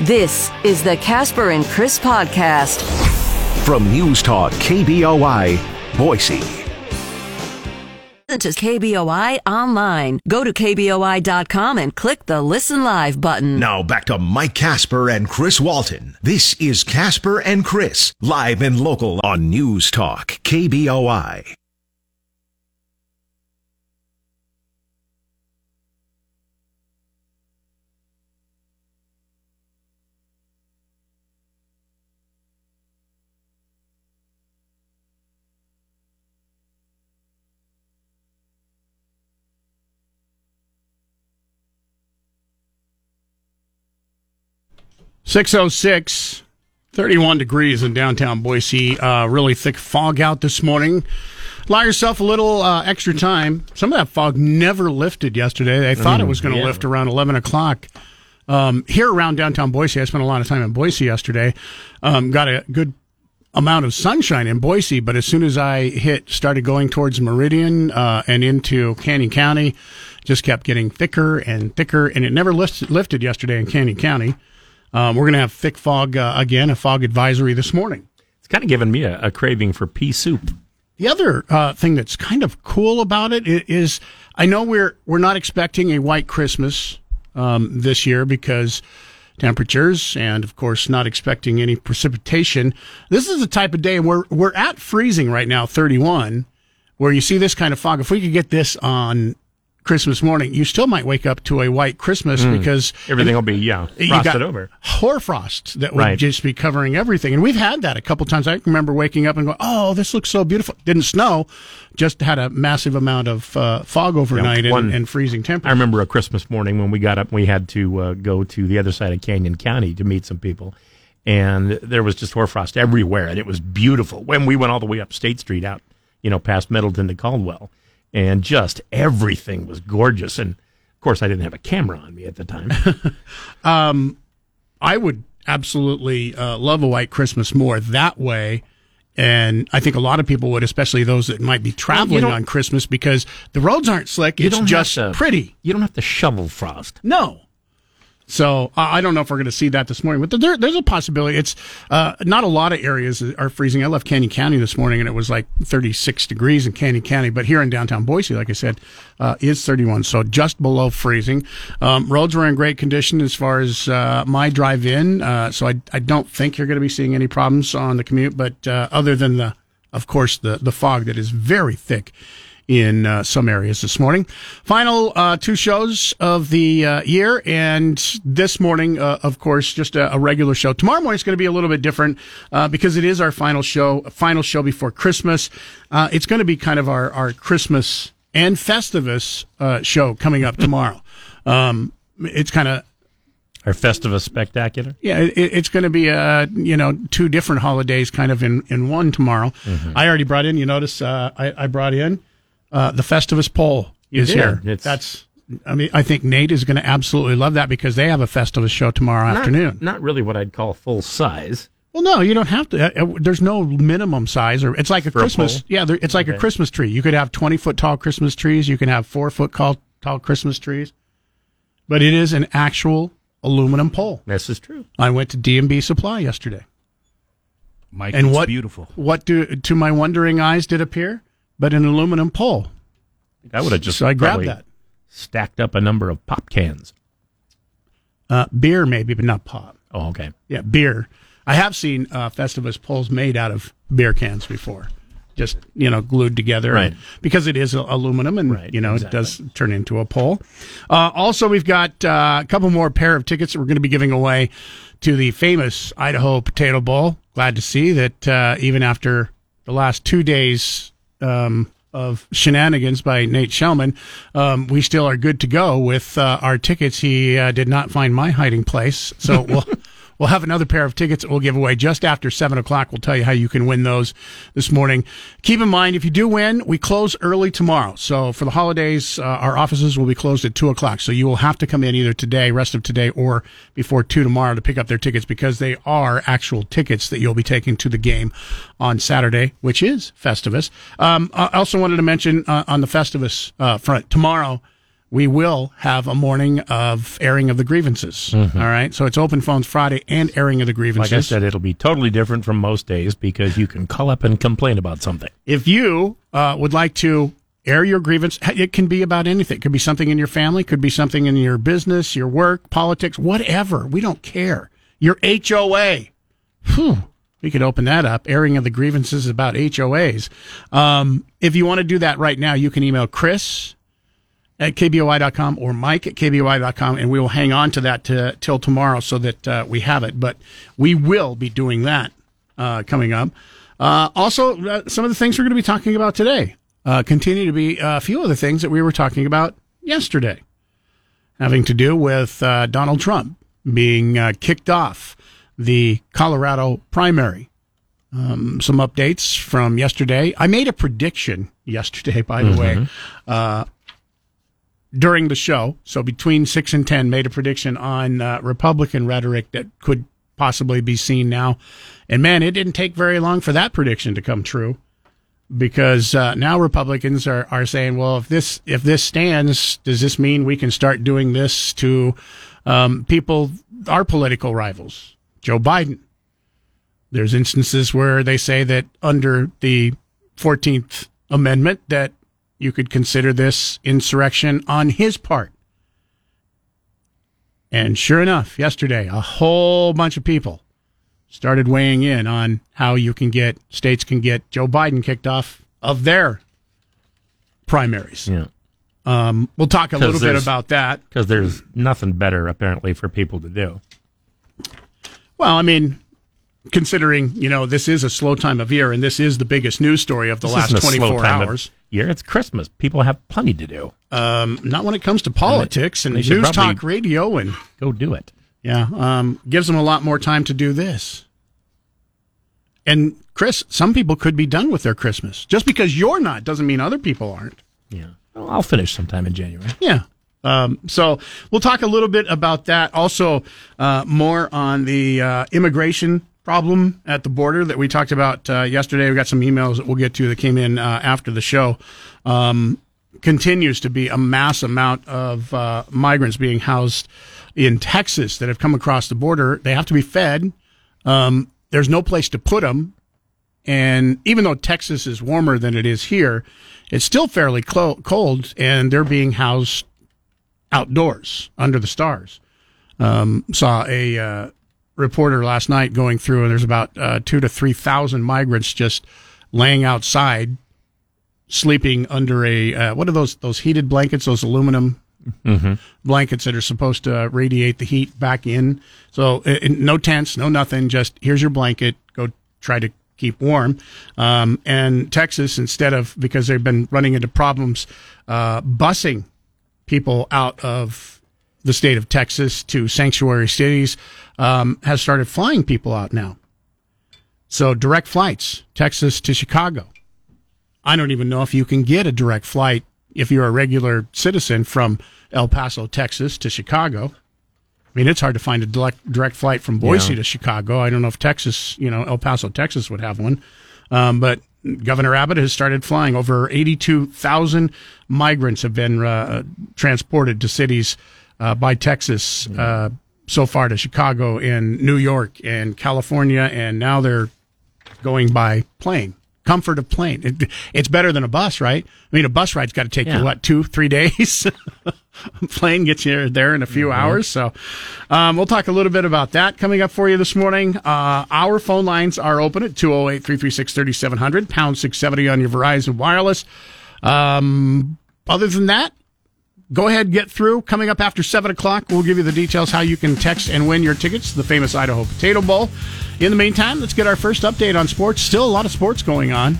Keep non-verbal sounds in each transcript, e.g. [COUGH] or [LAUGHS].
This is the Casper and Chris podcast from News Talk KBOI, Boise. Listen to KBOI online. Go to KBOI.com and click the Listen Live button. Now back to Mike Casper and Chris Walton. This is Casper and Chris, live and local on News Talk KBOI. Six oh six. 31 degrees in downtown Boise. Uh, really thick fog out this morning. Allow yourself a little uh, extra time. Some of that fog never lifted yesterday. They thought it was going to yeah. lift around 11 o'clock. Um, here around downtown Boise, I spent a lot of time in Boise yesterday. Um, got a good amount of sunshine in Boise, but as soon as I hit, started going towards Meridian uh, and into Canyon County, just kept getting thicker and thicker, and it never lift, lifted yesterday in Canyon County. Um, we're going to have thick fog uh, again, a fog advisory this morning. It's kind of given me a, a craving for pea soup. The other uh, thing that's kind of cool about it is, i- know we're we're not expecting a white Christmas um, this year because temperatures and of course not expecting any precipitation. This is the type of day we're we're at freezing right now, 31, where you see this kind of fog. If we could get this on Christmas morning, you still might wake up to a white Christmas because Everything will be, yeah, frosted over. Hoarfrost that would Right. just be covering everything. And we've had that a couple times. I remember waking up and going, "Oh, this looks so beautiful." Didn't snow, just had a massive amount of uh, fog overnight one- and, and freezing temperatures. I remember a Christmas morning when we got up, we had to uh, go to the other side of Canyon County to meet some people. And there was just hoarfrost everywhere, and it was beautiful. When we went all the way up State Street out, you know, past Middleton to Caldwell, and just everything was gorgeous. And of course, I didn't have a camera on me at the time. [LAUGHS] I would absolutely uh, love a white Christmas more that way. And I think a lot of people would, especially those that might be traveling on Christmas, because the roads aren't slick. It's just to- pretty. You don't have to shovel frost. No. So I don't know if we're going to see that this morning, but there, there's a possibility. It's uh, not a lot of areas are freezing. I left Canyon County this morning, and it was like 36 degrees in Canyon County. But here in downtown Boise, like I said, uh, is 31, so just below freezing. Um, roads were in great condition as far as uh, my drive in, uh, so I, I don't think you're going to be seeing any problems on the commute. But uh, other than the, of course, the the fog that is very thick in uh, some areas this morning. Final uh, two shows of the uh, year, and this morning, uh, of course, just a, a regular show. Tomorrow morning is going to be a little bit different uh, because it is our final show, final show before Christmas. Uh, it's going to be kind of our our Christmas and Festivus uh, show coming up tomorrow. [LAUGHS] Um, it's kind of Our Festivus Spectacular. yeah, it, it's going to be uh you know two different holidays kind of in in one tomorrow. I already brought in. You notice uh, I I brought in uh, the Festivus pole is did. here. It's- That's. I mean, I think Nate is going to absolutely love that because they have a Festivus show tomorrow Not- afternoon. Not really what I'd call full size. Well, no, you don't have to. Uh, uh, there's no minimum size, or it's like a For Christmas. pole? yeah, there, it's like a Christmas tree. You could have 20 foot tall Christmas trees. You can have four foot tall, tall Christmas trees, but it is an actual aluminum pole. This is true. I went to D&B Supply yesterday. Mike, And it's what beautiful. What do to my wondering eyes did appear? But an aluminum pole. I would have just so I grabbed that. stacked up a number of pop cans. Uh, beer maybe, but not pop. Oh, okay. Yeah, beer. I have seen uh, Festivus poles made out of beer cans before, just you know glued together, Right. and- because it is aluminum, and Right, you know exactly. it does turn into a pole. Uh, also, we've got uh, a couple more pair of tickets that we're going to be giving away to the famous Idaho Potato Bowl. Glad to see that uh, even after the last two days. Um, of shenanigans by Nate Shelman, um, we still are good to go with uh, our tickets. He uh, did not find my hiding place, so [LAUGHS] we'll we'll have another pair of tickets that we'll give away just after seven o'clock. We'll tell you how you can win those this morning. Keep in mind, if you do win, we close early tomorrow. So for the holidays, uh, our offices will be closed at two o'clock. So you will have to come in either today, rest of today, or before two tomorrow to pick up their tickets because they are actual tickets that you'll be taking to the game on Saturday, which is Festivus. Um, I also wanted to mention uh, on the Festivus uh, front tomorrow we will have a morning of airing of the grievances. All right. So it's open phones Friday and airing of the grievances. Like I said, it'll be totally different from most days because you can call up and complain about something. if you uh, would like to air your grievance, it can be about anything. It could be something in your family, could be something in your business, your work, politics, whatever. We don't care. Your HOA. Whew. We could open that up. Airing of the grievances about HOAs. Um, if you want to do that right now, you can email Chris at kboi.com or Mike at kboi.com, and we will hang on to that to, till tomorrow so that uh, we have it. But we will be doing that uh, coming up. Uh, also, uh, some of the things we're going to be talking about today uh, continue to be a few of the things that we were talking about yesterday, having to do with uh, Donald Trump being uh, kicked off the Colorado primary. Um, some updates from yesterday. I made a prediction yesterday, [LAUGHS] by the way, uh, during the show. So between six and ten, made a prediction on uh, Republican rhetoric that could possibly be seen now. And man, it didn't take very long for that prediction to come true, because uh, now Republicans are are saying, well, if this if this stands, does this mean we can start doing this to um, people, our political rivals, Joe Biden? There's instances where they say that under the 14th Amendment that you could consider this insurrection on his part. And sure enough, yesterday, a whole bunch of people started weighing in on how you can get, states can get Joe Biden kicked off of their primaries. Yeah. Um, we'll talk a little bit about that. Because there's nothing better, apparently, for people to do. Well, I mean, considering, you know, this is a slow time of year and this is the biggest news story of the This last isn't a slow 24 time of hours. Year. It's Christmas. People have plenty to do. Um, not when it comes to politics and they should news talk radio and Go do it. yeah, um, gives them a lot more time to do this. And Chris, some people could be done with their Christmas. Just because you're not doesn't mean other people aren't. Yeah. Well, I'll finish sometime in January. Yeah. Um, so we'll talk a little bit about that. Also, uh, more on the uh, immigration problem at the border that we talked about uh, yesterday. We got some emails that we'll get to that came in uh, after the show. Um, continues to be a mass amount of uh, migrants being housed in Texas that have come across the border. They have to be fed. Um, there's no place to put them. And even though Texas is warmer than it is here, it's still fairly clo- cold, and they're being housed outdoors under the stars. Um, saw a uh, reporter last night going through, and there's about uh, two to three thousand migrants just laying outside, sleeping under a uh, what are those those heated blankets? Those aluminum blankets that are supposed to radiate the heat back in. So uh, no tents, no nothing. Just here's your blanket. Go try to keep warm. Um, and Texas, instead of because they've been running into problems, uh, busing people out of the state of Texas to sanctuary cities, um, has started flying people out now. So direct flights, Texas to Chicago. I don't even know if you can get a direct flight if you're a regular citizen from El Paso, Texas to Chicago. I mean, it's hard to find a direct, direct flight from Boise Yeah. to Chicago. I don't know if Texas, you know, El Paso, Texas would have one. Um, but Governor Abbott has started flying. Over 82,000 migrants have been uh, transported to cities uh, by Texas uh, so far to Chicago and New York and California. And now they're going by plane. Comfort of plane. It, it's better than a bus, right? I mean, a bus ride's got to take Yeah. you what two, three days. [LAUGHS] plane gets you there in a few hours. So, um, we'll talk a little bit about that coming up for you this morning. Uh, our phone lines are open at 208 336 3700, pound 670 on your Verizon Wireless. Um, other than that, go ahead get through. Coming up after 7 o'clock we'll give you the details how you can text and win your tickets to the famous idaho potato bowl. In the meantime let's get our first update on sports. Still a lot of sports going on.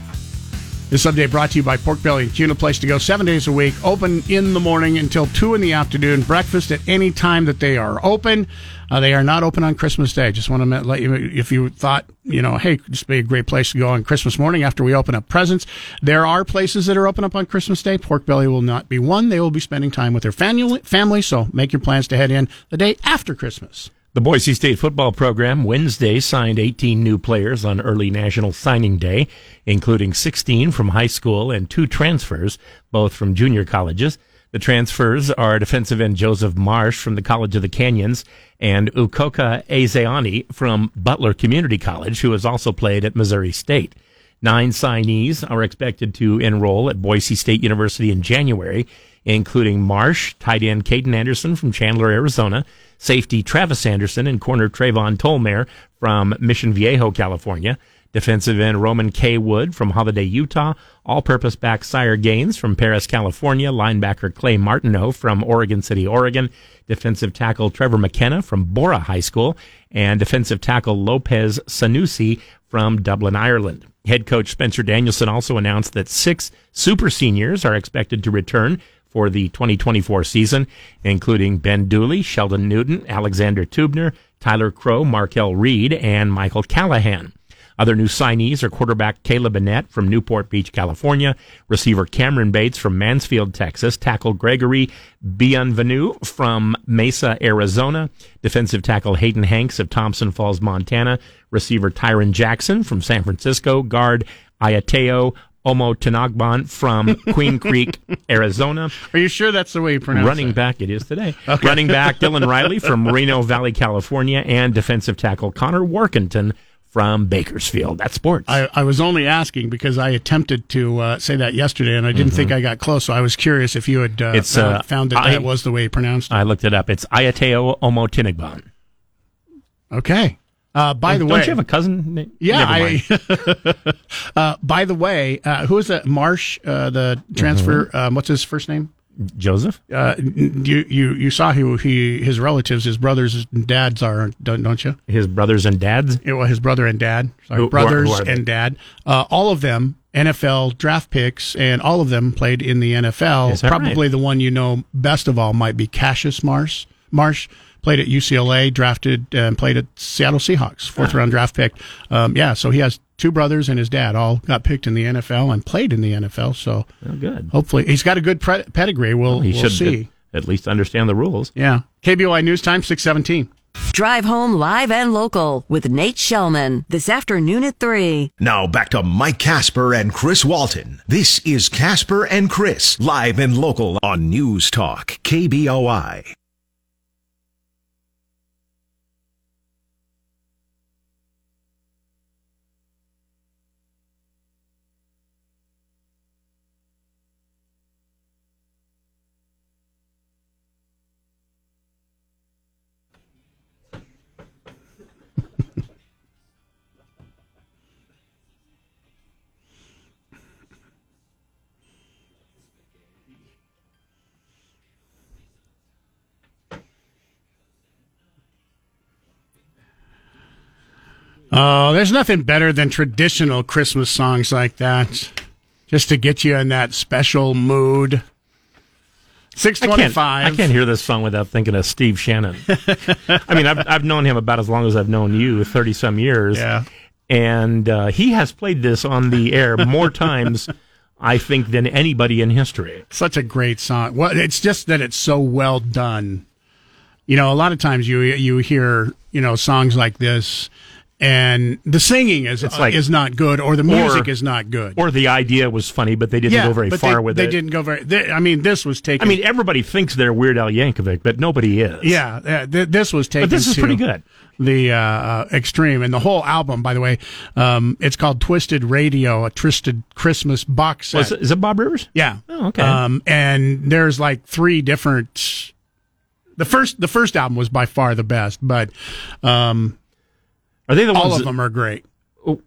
This update brought to you by pork belly and Kuna place to go seven days a week open in the morning until 2 in the afternoon breakfast at any time that they are open uh, they are not open on christmas day. Just want to let you if you thought you know hey this would be a great place to go on christmas morning after we open up presents. There are places that are open up on christmas day. Pork belly will not be one. They will be spending time with their family family so make your plans to head in the day after christmas. The Boise State football program Wednesday signed 18 new players on early National Signing Day, including 16 from high school and two transfers, both from junior colleges. The transfers are defensive end Joseph Marsh from the College of the Canyons and Ukoka Ezeani from Butler Community College, who has also played at Missouri State. Nine signees are expected to enroll at Boise State University in January, including Marsh, tight end Caden Anderson from Chandler, Arizona, safety Travis Anderson, and corner Trayvon Tolmere from Mission Viejo, California. Defensive end Roman K. Wood from Holladay, Utah. All purpose back Sire Gaines from Perris, California. Linebacker Clay Martineau from Oregon City, Oregon. Defensive tackle Trevor McKenna from Borah High School. And defensive tackle Lopez Sanusi from Dublin, Ireland. Head coach Spencer Danielson also announced that six super seniors are expected to return for the 2024 season, including Ben Dooley, Sheldon Newton, Alexander Teubner, Tyler Crow, Markel Reed, and Michael Callahan. Other new signees are quarterback Caleb Annett from Newport Beach, California, receiver Cameron Bates from Mansfield, Texas, tackle Gregory Bienvenu from Mesa, Arizona, defensive tackle Hayden Hanks of Thompson Falls, Montana, receiver Tyron Jackson from San Francisco, guard Ayateo Omo Tanagban from [LAUGHS] Queen Creek, Arizona. Are you sure that's the way you pronounce Running it? Running back, it is today. [LAUGHS] Running back Dylan Riley from [LAUGHS] Moreno Valley, California, and defensive tackle Connor Workington from Bakersfield. That's sports. I, I was only asking because I attempted to uh, say that yesterday and I didn't think I got close, so I was curious if you had uh, Mm-hmm. It's, found, uh, found that I- that was the way you pronounced it. I looked it up. It's Ayateo Omo Tinigban. okay. Uh, by the way, Don't you have a cousin? na- yeah. I, [LAUGHS] uh, by the way, uh, who is that? Marsh, uh, the transfer. Mm-hmm. Um, what's his first name? Joseph? Uh, you you you saw who he his relatives, his brothers and dads are, don't, don't you? His brothers and dads? It was his brother and dad. Sorry, Who- who are- brothers who are and dad. Uh, all of them NFL draft picks, and all of them played in the NFL. Probably right? the one you know best of all might be Cassius Marsh. Marsh played at UCLA, drafted and played at Seattle Seahawks, fourth round draft pick. Um, yeah, so he has two brothers and his dad all got picked in the NFL and played in the NFL. So Oh, good. hopefully he's got a good pre- pedigree. We'll, He we'll should see. At, at least understand the rules. Yeah. KBOI News Time, 617. Drive home live and local with Nate Shelman this afternoon at 3. Now back to Mike Casper and Chris Walton. This is Casper and Chris, live and local on News Talk, KBOI. Oh, there's nothing better than traditional Christmas songs like that, just to get you in that special mood. Six twenty-five. I can't. I can't hear this song without thinking of Steve Shannon. [LAUGHS] I mean, I've, I've known him about as long as I've known you, 30 some years. Yeah. And uh, he has played this on the air more [LAUGHS] times, I think, than anybody in history. Such a great song. Well, it's just that it's so well done. You know, a lot of times you you hear you know songs like this, and the singing is It's like- is not good, or the music is not good. Or the idea was funny, but they didn't yeah, go very far they, with they it. didn't go very. They, I mean, this was I mean, everybody thinks they're Weird Al Yankovic, but nobody is. yeah, uh, th- this was taken. But this is to pretty good. The uh, uh, extreme and the whole album, by the way, um, it's called Twisted Radio, a Twisted Christmas box set. Was it, is it Bob Rivers? Yeah. Oh, okay. Um, and there's like three different. The first, the first album was by far the best, but um, Are they the ones? all of that- them are great.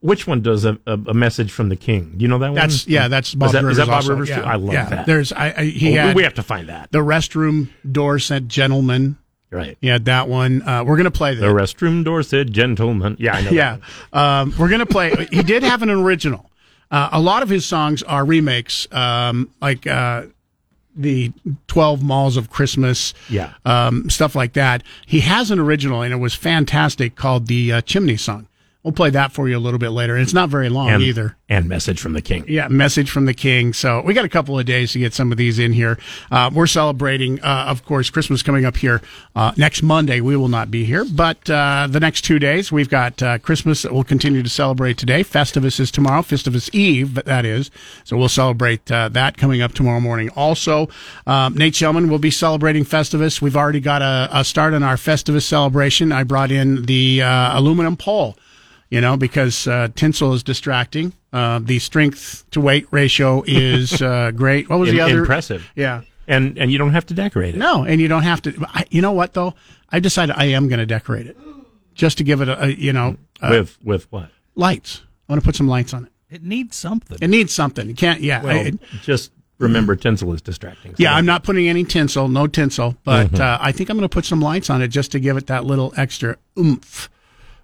Which one does a, a, a message from the king? You know that one? That's yeah, that's Bob Is that, Rivers. is that Bob also. Rivers? Yeah, too? I love yeah. that. There's I, I he Oh, had we have to find that. the restroom door said gentleman. Right. Yeah, that one. Uh, we're gonna play The restroom door said gentlemen. Yeah, I know. yeah, um, we're gonna play. he did have an original. Uh, a lot of his songs are remakes, um, like uh, the Twelve Malls of Christmas. Yeah. um, stuff like that. He has an original, and it was fantastic, called the uh, Chimney Song. We'll play that for you a little bit later. And it's not very long and, either. And message from the king. Yeah, message from the king. So we got a couple of days to get some of these in here. Uh, we're celebrating, uh, of course, Christmas coming up here uh, next Monday. We will not be here, but uh, the next two days we've got uh, Christmas that we'll continue to celebrate today. Festivus is tomorrow, Festivus Eve, that is. So we'll celebrate uh, that coming up tomorrow morning. Also, um, Nate Shelman will be celebrating Festivus. We've already got a, a start on our Festivus celebration. I brought in the aluminum pole you know, because uh, tinsel is distracting. Uh, the strength to weight ratio is uh, [LAUGHS] great. What was the other? Impressive. Yeah. And and you don't have to decorate it. No, and you don't have to. I, you know what though? I decided I am going to decorate it, just to give it a, a you know with with what lights. I want to put some lights on it. It needs something. It needs something. You can't. Yeah. Well, I, just remember tinsel is distracting. So yeah, I'm not putting any tinsel, no tinsel, but mm-hmm. uh, I think I'm going to put some lights on it just to give it that little extra oomph.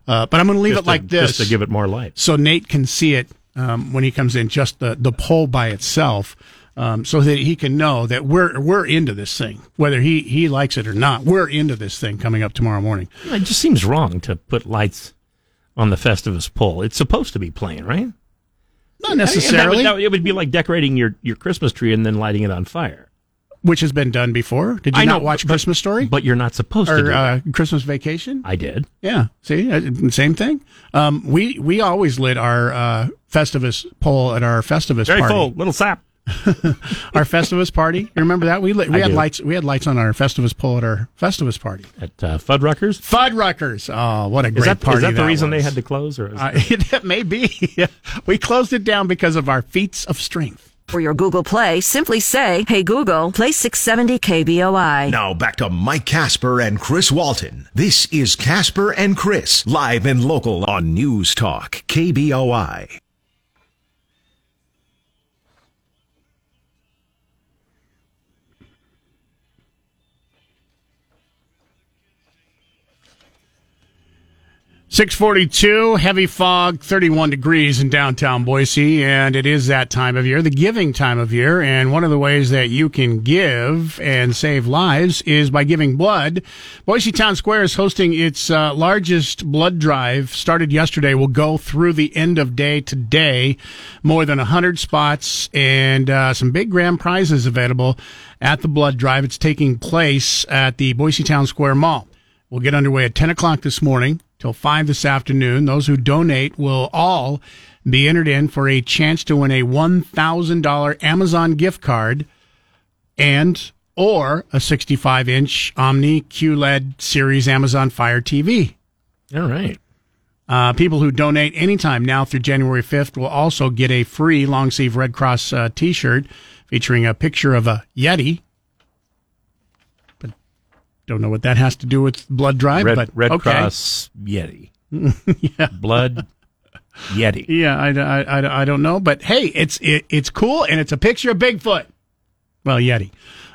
Uh, but I'm going to leave just it like to, this, just to give it more light, so Nate can see it um, when he comes in. Just the the pole by itself, um, so that he can know that we're we're into this thing, whether he he likes it or not. We're into this thing coming up tomorrow morning. It just seems wrong to put lights on the Festivus pole. It's supposed to be plain, right? Not necessarily. I mean, that would, that, it would be like decorating your, your Christmas tree and then lighting it on fire which has been done before. Did you I not know, watch but, Christmas Story? But you're not supposed or, to. Or uh, Christmas Vacation? I did. Yeah. See, uh, same thing. Um, we we always lit our uh, Festivus pole at our Festivus Very party. full, little sap. [LAUGHS] our Festivus party. You remember that? We lit, we I had do. lights. We had lights on our Festivus pole at our Festivus party at uh, Fuddruckers. Fuddruckers. Oh, what a great is that, party! Is that, that the reason was. they had to close, or uh, [LAUGHS] it may be? [LAUGHS] we closed it down because of our feats of strength. For your Google Play, simply say, Hey Google, play 670 KBOI. Now back to Mike Casper and Chris Walton. This is Casper and Chris, live and local on News Talk, KBOI. 642, heavy fog, 31 degrees in downtown Boise, and it is that time of year, the giving time of year. And one of the ways that you can give and save lives is by giving blood. Boise Town Square is hosting its uh, largest blood drive, started yesterday, will go through the end of day today. More than 100 spots and uh, some big grand prizes available at the blood drive. It's taking place at the Boise Town Square Mall. We'll get underway at 10 o'clock this morning till 5 this afternoon. Those who donate will all be entered in for a chance to win a $1,000 Amazon gift card and or a 65 inch Omni QLED series Amazon Fire TV. All right. Uh, people who donate anytime now through January 5th will also get a free long sleeve Red Cross uh, t shirt featuring a picture of a Yeti don't know what that has to do with blood drive, Red, but Red okay. Cross Yeti. [LAUGHS] yeah. Blood Yeti. Yeah, I, I, I, don't know, but hey, it's it, it's cool and it's a picture of Bigfoot. Well, Yeti.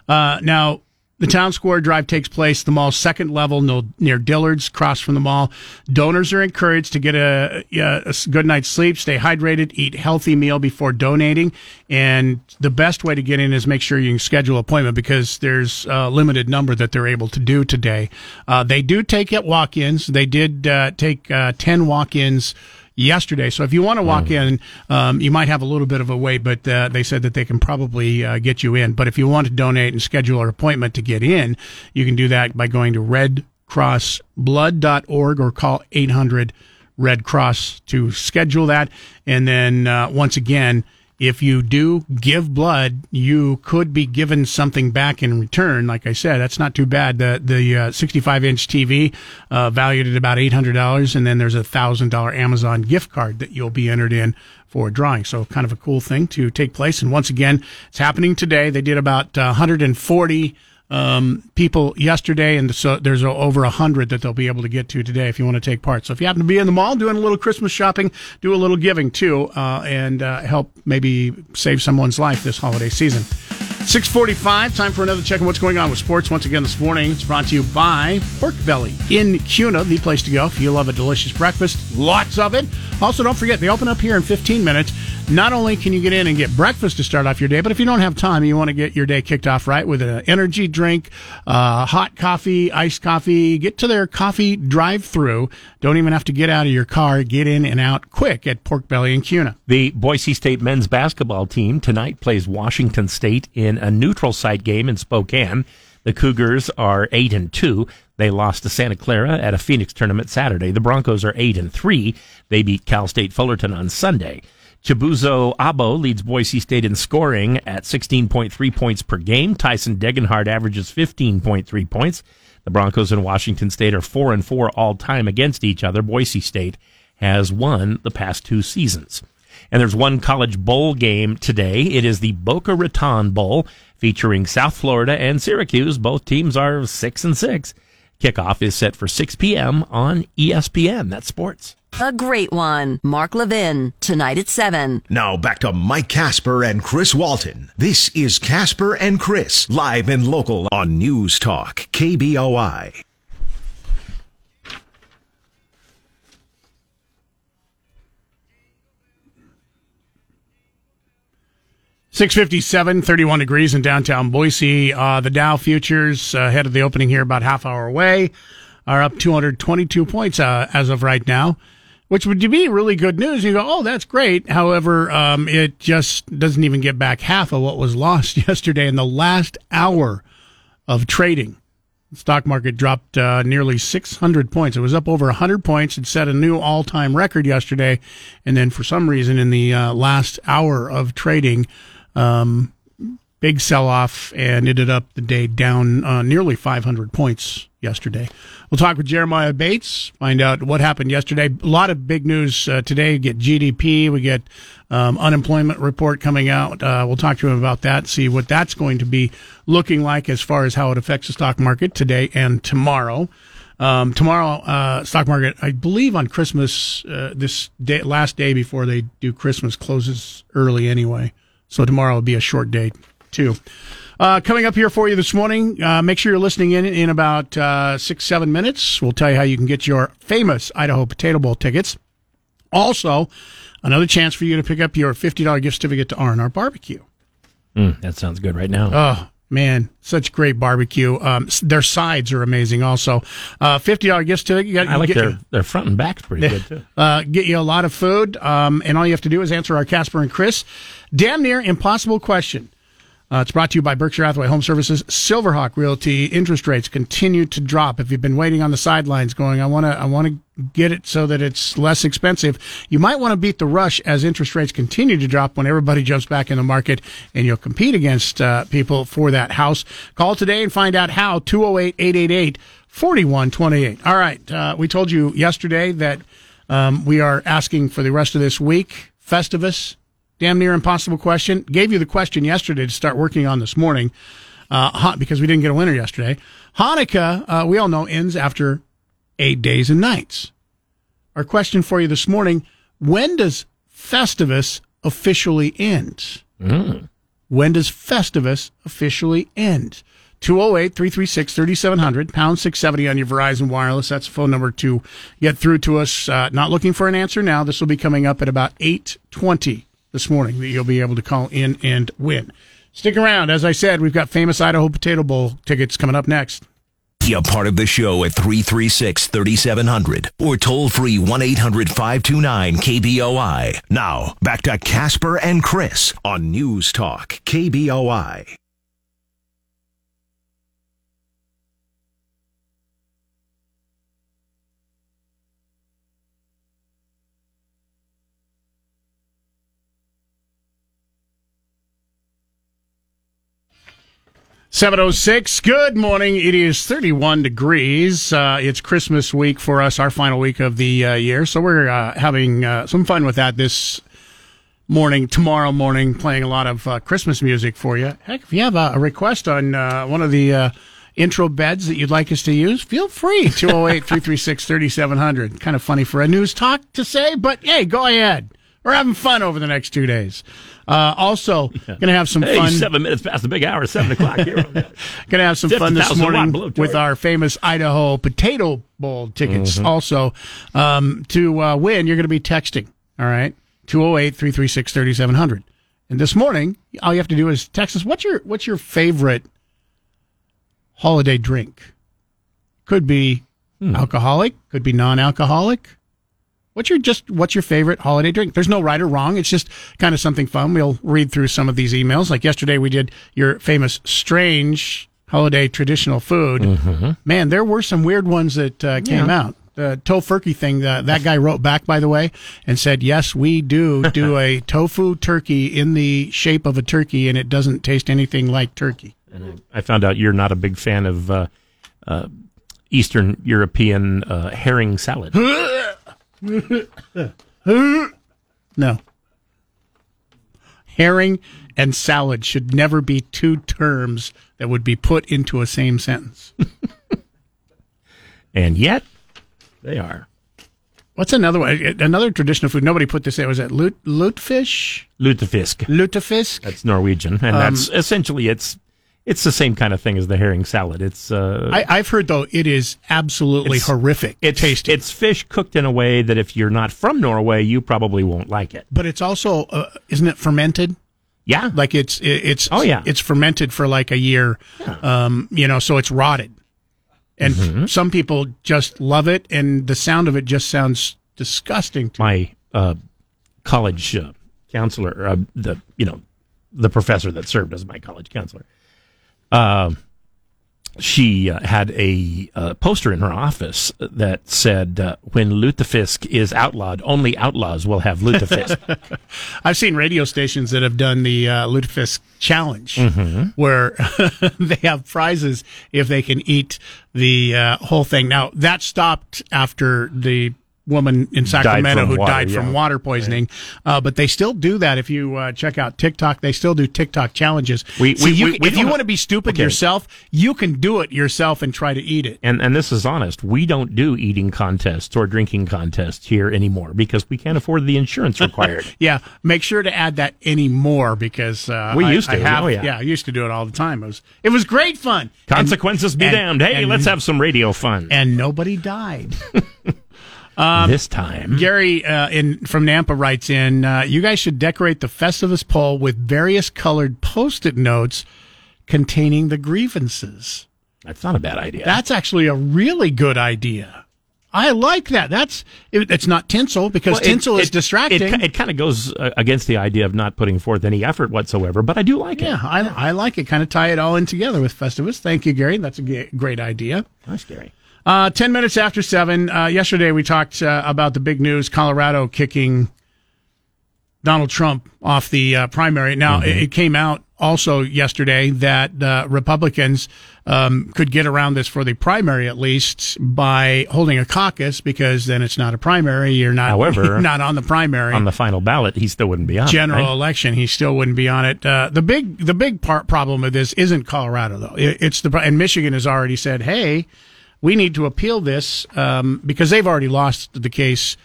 Uh, now, the town square drive takes place the mall's second level near Dillard's, across from the mall. Donors are encouraged to get a, a, good night's sleep, stay hydrated, eat healthy meal before donating. And the best way to get in is make sure you can schedule appointment because there's a limited number that they're able to do today. Uh, they do take it walk-ins. They did uh, take uh, 10 walk-ins yesterday. So if you want to walk mm. in, um, you might have a little bit of a wait, but uh, they said that they can probably uh, get you in. But if you want to donate and schedule an appointment to get in, you can do that by going to redcrossblood.org or call 800 Red Cross to schedule that. And then uh, once again, if you do give blood, you could be given something back in return. Like I said, that's not too bad. The the uh, 65 inch TV uh, valued at about $800, and then there's a thousand dollar Amazon gift card that you'll be entered in for a drawing. So kind of a cool thing to take place. And once again, it's happening today. They did about 140 um, people yesterday, and so there's over a hundred that they'll be able to get to today if you want to take part. So if you happen to be in the mall doing a little Christmas shopping, do a little giving too, uh, and uh, help maybe save someone's life this holiday season. 645, time for another check on what's going on with sports. Once again this morning, it's brought to you by Pork Belly in Kuna, the place to go if you love a delicious breakfast. Lots of it. Also, don't forget, they open up here in 15 minutes. Not only can you get in and get breakfast to start off your day, but if you don't have time, you want to get your day kicked off right with an energy drink, uh, hot coffee, iced coffee. Get to their coffee drive-through. Don't even have to get out of your car. Get in and out quick at Pork Belly and Kuna. The Boise State men's basketball team tonight plays Washington State in a neutral site game in Spokane. The Cougars are eight and two. They lost to Santa Clara at a Phoenix tournament Saturday. The Broncos are eight and three. They beat Cal State Fullerton on Sunday. Chibuzo Agbo leads Boise State in scoring at 16.3 points per game. Tyson Degenhart averages 15.3 points. The Broncos and Washington State are four and four all time against each other. Boise State has won the past two seasons. And there's one college bowl game today. It is the Boca Raton Bowl featuring South Florida and Syracuse. Both teams are six and six. Kickoff is set for 6 p.m. on ESPN. That's sports. A great one. Mark Levin, tonight at 7. Now back to Mike Casper and Chris Walton. This is Casper and Chris, live and local on News Talk, KBOI. Six fifty-seven, thirty-one degrees in downtown Boise. Uh, the Dow futures uh, ahead of the opening here, about half hour away, are up 222 points uh, as of right now, which would be really good news. You go, oh, that's great. However, um, it just doesn't even get back half of what was lost [LAUGHS] yesterday in the last hour of trading. The stock market dropped uh, nearly 600 points. It was up over 100 points. It set a new all-time record yesterday, and then for some reason, in the uh, last hour of trading, um, big sell-off and ended up the day down uh, nearly 500 points yesterday. We'll talk with Jeremiah Bates, find out what happened yesterday. A lot of big news uh, today. We get GDP, we get um, unemployment report coming out. Uh, we'll talk to him about that, see what that's going to be looking like as far as how it affects the stock market today and tomorrow. Um, tomorrow, uh, stock market, I believe on Christmas, uh, this day, last day before they do Christmas closes early anyway. So tomorrow will be a short day too. Uh, coming up here for you this morning, uh, make sure you're listening in in about uh, six, seven minutes. We'll tell you how you can get your famous Idaho Potato Bowl tickets. Also, another chance for you to pick up your $50 gift certificate to R&R Barbecue. Mm, that sounds good right now. Oh, man, such great barbecue. Um, their sides are amazing also. Uh, $50 gift certificate. You got, I like their, their front and back's pretty good too. [LAUGHS] Uh, get you a lot of food, um, and all you have to do is answer our Casper and Chris damn near impossible question. Uh, it's brought to you by Berkshire Hathaway Home Services, Silverhawk Realty. Interest rates continue to drop. If you've been waiting on the sidelines, going, I want to, I want to get it so that it's less expensive. You might want to beat the rush as interest rates continue to drop when everybody jumps back in the market, and you'll compete against uh, people for that house. Call today and find out how. 208 888 4128. All right. Uh, we told you yesterday that um, we are asking for the rest of this week. Festivus, damn near impossible question. Gave you the question yesterday to start working on this morning, uh, because we didn't get a winner yesterday. Hanukkah, uh, we all know, ends after eight days and nights. Our question for you this morning: When does Festivus officially end? Mm. When does Festivus officially end? 208 336 3700, pound 670 on your Verizon Wireless. That's the phone number to get through to us. Uh, not looking for an answer now. This will be coming up at about 820 this morning that you'll be able to call in and win. Stick around. As I said, we've got famous Idaho Potato Bowl tickets coming up next. Be a part of the show at 336 3700 or toll free 1 800 529 KBOI. Now, back to Casper and Chris on News Talk KBOI. Seven oh six. Good morning. It is thirty one degrees. Uh, it's Christmas week for us, our final week of the uh, year. So we're uh, having uh, some fun with that this morning. Tomorrow morning, playing a lot of uh, Christmas music for you. Heck, if you have a, a request on uh, one of the intro beds that you'd like us to use, feel free. [LAUGHS] 208 336 3700. Kind of funny for a news talk to say, but hey, go ahead. We're having fun over the next two days. Uh, also, going to have some Hey, fun. seven minutes past the big hour, seven o'clock here. [LAUGHS] Going to have some fun this morning with our famous Idaho Potato Bowl tickets. Mm-hmm. Also, um, to uh, win, you're going to be texting. All right, 208 336 3700. And this morning, all you have to do is text us what's your what's your favorite holiday drink? Could be alcoholic, could be non-alcoholic. What's your just what's your favorite holiday drink? There's no right or wrong. It's just kind of something fun. We'll read through some of these emails. Like yesterday, we did your famous strange holiday traditional food. Man, there were some weird ones that uh, came out. The tofurkey thing, uh, that guy wrote back, by the way, and said, "Yes, we do do [LAUGHS] a tofu turkey in the shape of a turkey, and it doesn't taste anything like turkey." And I found out you're not a big fan of uh, uh, Eastern European uh, herring salad. [LAUGHS] No. Herring and salad should never be two terms that would be put into a same sentence. [LAUGHS] and yet, they are. What's another one? Another traditional food. Nobody put this in. Was it lut, lutefish? Lutefisk. Lutefisk? That's Norwegian, and Um, that's essentially it's it's the same kind of thing as the herring salad. It's uh, I, I've heard though it is absolutely It's- horrific. it's tasting, It's fish cooked in a way that if you're not from Norway, you probably won't like it. but it's also uh, isn't it fermented? Yeah, Like it's it, it's Oh, yeah. it's fermented for like a year. Um, you know, so it's rotted. And Mm-hmm. some people just love it, and the sound of it just sounds disgusting to my uh, college uh, counselor, uh, the you know the professor that served as my college counselor. Uh, she uh, had a uh, poster in her office that said, uh, "When lutefisk is outlawed, only outlaws will have lutefisk." [LAUGHS] I've seen radio stations that have done the uh, lutefisk challenge, Mm-hmm. where [LAUGHS] they have prizes if they can eat the uh, whole thing. Now that stopped after the woman in Sacramento from who water, died from yeah. water poisoning, uh, but they still do that. If you uh, check out TikTok, they still do TikTok challenges. We- we- you, we- if you want to be stupid Okay. yourself, you can do it yourself and try to eat it. and and this is honest. We don't do eating contests or drinking contests here anymore because we can't afford the insurance required. [LAUGHS] Yeah, make sure to add that anymore because uh, We I- used I to. have, Oh, yeah. I used to do it all the time. It was it was great fun. And- Consequences be and- damned. Hey, and- let's have some radio fun. And nobody died. [LAUGHS] this time, Gary uh, in from Nampa writes in, uh, you guys should decorate the Festivus pole with various colored post-it notes containing the grievances. that's not a bad idea. That's actually a really good idea. I like that. That's it, it's not tinsel because Well, it- tinsel is it- distracting. It, it kind of goes uh, against the idea of not putting forth any effort whatsoever, but I do like yeah, it. I, I like it. Kind of tie it all in together with Festivus. Thank you, Gary. That's a g- great idea. That's scary. Uh, 10 minutes after 7. Uh, yesterday we talked uh, about the big news Colorado kicking Donald Trump off the uh, primary. Now, it, it came out also yesterday that uh, Republicans um, could get around this for the primary at least by holding a caucus because then it's not a primary. You're not, However, [LAUGHS] not on the primary On the final ballot, he still wouldn't be on. it, general right? election, he still wouldn't be on it. Uh, the big the big part problem of this isn't Colorado though. It, it's the and Michigan has already said, hey, we need to appeal this um, because they've already lost the case.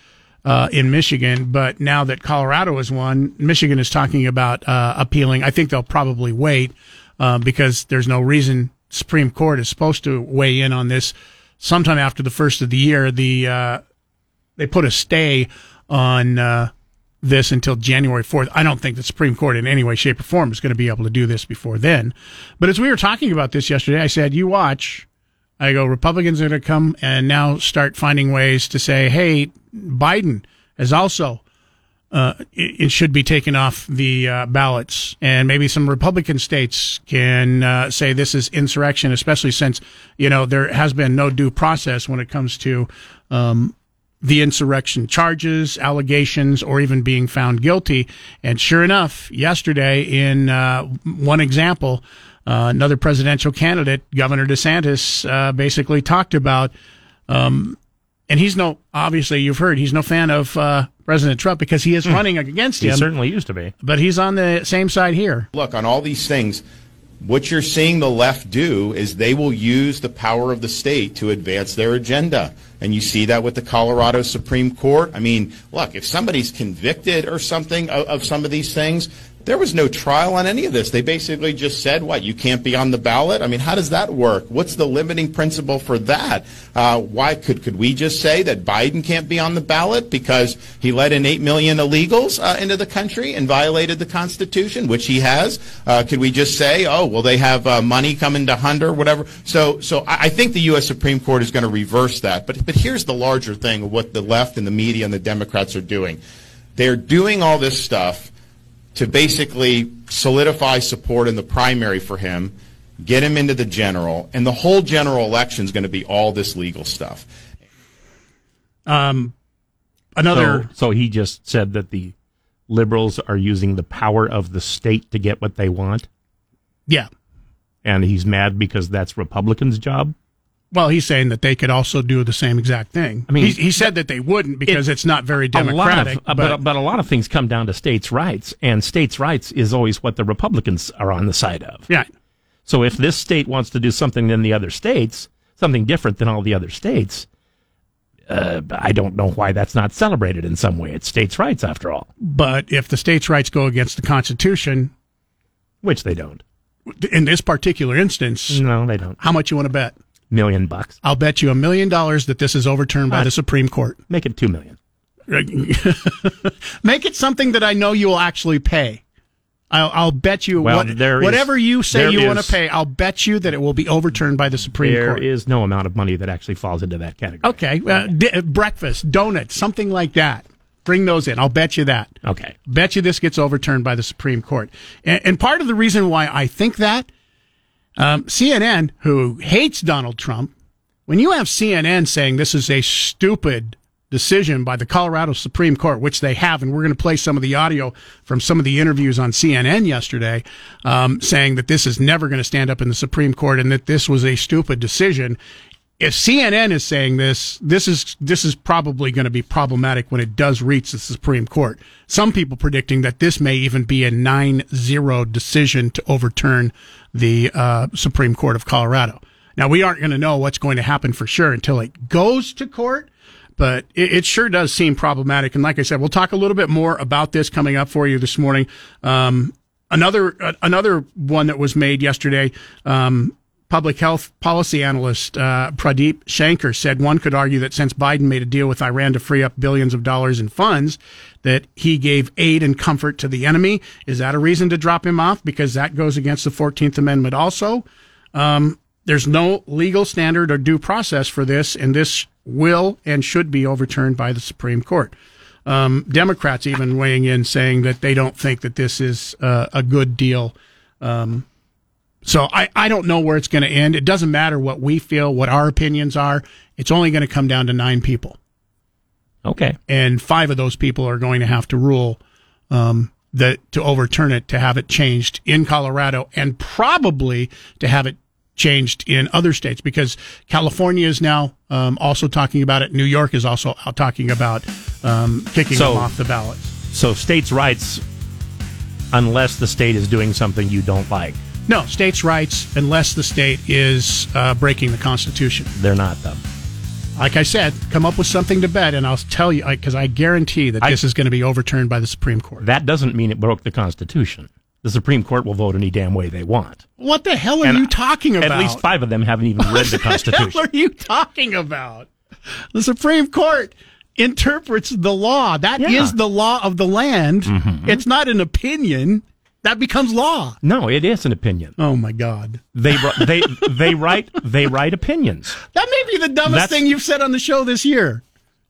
Uh, in Michigan, but now that Colorado has won, Michigan is talking about uh, appealing. I think they'll probably wait uh, because there's no reason Supreme Court is supposed to weigh in on this sometime after the first of the year. The uh, they put a stay on uh, this until January 4th. I don't think the Supreme Court in any way, shape, or form is going to be able to do this before then. But as we were talking about this yesterday, I said, you watch. I go, Republicans are going to come and now start finding ways to say, hey, Biden is also. Uh, it, it should be taken off the uh, ballots, and maybe some Republican states can uh, say this is insurrection, especially since you know there has been no due process when it comes to um, the insurrection charges, allegations, or even being found guilty. And sure enough, yesterday, in uh, one example, uh, another presidential candidate, Governor DeSantis, uh, basically talked about, um, and he's no, obviously, you've heard, he's no fan of uh, President Trump because he is running against him. He certainly used to be. but he's on the same side here. Look, on all these things, what you're seeing the left do is they will use the power of the state to advance their agenda. And you see that with the Colorado Supreme Court. I mean, look, if somebody's convicted or something of, of some of these things, There was no trial on any of this. They basically just said, what, you can't be on the ballot? I mean, how does that work? What's the limiting principle for that? Uh, why could, could we just say that Biden can't be on the ballot because he let in 8 million illegals uh, into the country and violated the Constitution, which he has? Uh, could we just say, oh, well, they have uh, money coming to Hunter, whatever? So, so I I think the U.S. Supreme Court is going to reverse that. But, but here's the larger thing of what the left and the media and the Democrats are doing. They're doing all this stuff to basically solidify support in the primary for him, get him into the general, and the whole general election is going to be all this legal stuff. Um, Another. So, so he just said that the liberals are using the power of the state to get what they want, yeah. and he's mad because that's Republicans' job. Well, he's saying that they could also do the same exact thing. I mean, he, he said that they wouldn't because it- it's not very democratic. of, uh, but, but a lot of things come down to states' rights, and states' rights is always what the Republicans are on the side of. yeah, So if this state wants to do something than the other states, something different than all the other states, uh, I don't know why that's not celebrated in some way. It's states' rights, after all, but if the states' rights go against the Constitution, which they don't. in this particular instance, No, they don't. how much you want to bet? Million bucks. I'll bet you a million dollars that this is overturned by the Supreme Court. Make it two million. [LAUGHS] Make it something that I know you will actually pay. I'll, I'll bet you Well, what, there is- whatever you say there you want is- to pay. I'll bet you that it will be overturned by the Supreme There Court. is no amount of money that actually falls into that category. Okay, uh, di- breakfast, donuts, something like that. Bring those in. I'll bet you that. Okay. Bet you this gets overturned by the Supreme Court. And, and part of the reason why I think that, um, CNN, who hates Donald Trump, when you have CNN saying this is a stupid decision by the Colorado Supreme Court, which they have, and we're going to play some of the audio from some of the interviews on CNN yesterday, um, saying that this is never going to stand up in the Supreme Court and that this was a stupid decision. If CNN is saying this, this is this is probably going to be problematic when it does reach the Supreme Court. Some people predicting that this may even be a 9-0 decision to overturn the uh, Supreme Court of Colorado. Now we aren't going to know what's going to happen for sure until it goes to court, but it, it sure does seem problematic. And like I said, we'll talk a little bit more about this coming up for you this morning. Um, another uh, another one that was made yesterday. Um, Public health policy analyst uh, Pradeep Shankar said one could argue that since Biden made a deal with Iran to free up billions of dollars in funds, that he gave aid and comfort to the enemy. Is that a reason to drop him off? Because that goes against the 14th Amendment also. Um, there's no legal standard or due process for this, and this will and should be overturned by the Supreme Court. Um, Democrats even weighing in saying that they don't think that this is uh, a good deal. Um, so I, I don't know where it's going to end. It doesn't matter what we feel, what our opinions are. It's only going to come down to nine people, Okay. and five of those people are going to have to rule um, that to overturn it, to have it changed in Colorado, and probably to have it changed in other states because California is now um, also talking about it. New York is also out talking about um, kicking So- them off the ballots. So states' rights, unless the state is doing something you don't like, No, states' rights unless the state is uh, breaking the Constitution. they're not them. Like I said, come up with something to bet, and I'll tell you because I guarantee that I- this is going to be overturned by the Supreme Court. That doesn't mean it broke the Constitution. The Supreme Court will vote any damn way they want. What the hell are And you talking about? At least five of them haven't even read the Constitution. [LAUGHS] What the hell are you talking about? The Supreme Court interprets the law. That is Yeah. Mm-hmm. the law of the land. It's not an opinion. That becomes law. No, it is an opinion. Oh my God. They they they write they write opinions. That may be the dumbest That's- thing you've said on the show this year.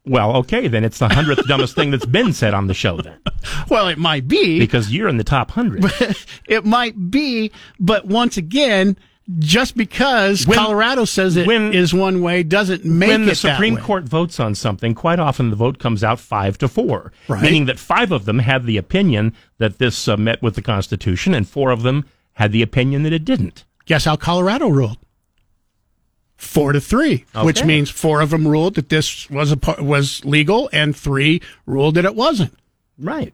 Well, okay, then it's the hundredth [LAUGHS] dumbest thing that's been said on the show then, Well, it might be. because you're in the top hundred. [LAUGHS] it might be, but once again, just because When- Colorado says it is when- one way doesn't make it. when the Supreme. Court votes on something, quite often the vote comes out five to four, Right. meaning that five of them had the opinion that this uh, met with the Constitution, and four of them had the opinion that it didn't. Guess how Colorado ruled? Four to three, which means four of them ruled that this was a, was legal, and three ruled that it wasn't. Right.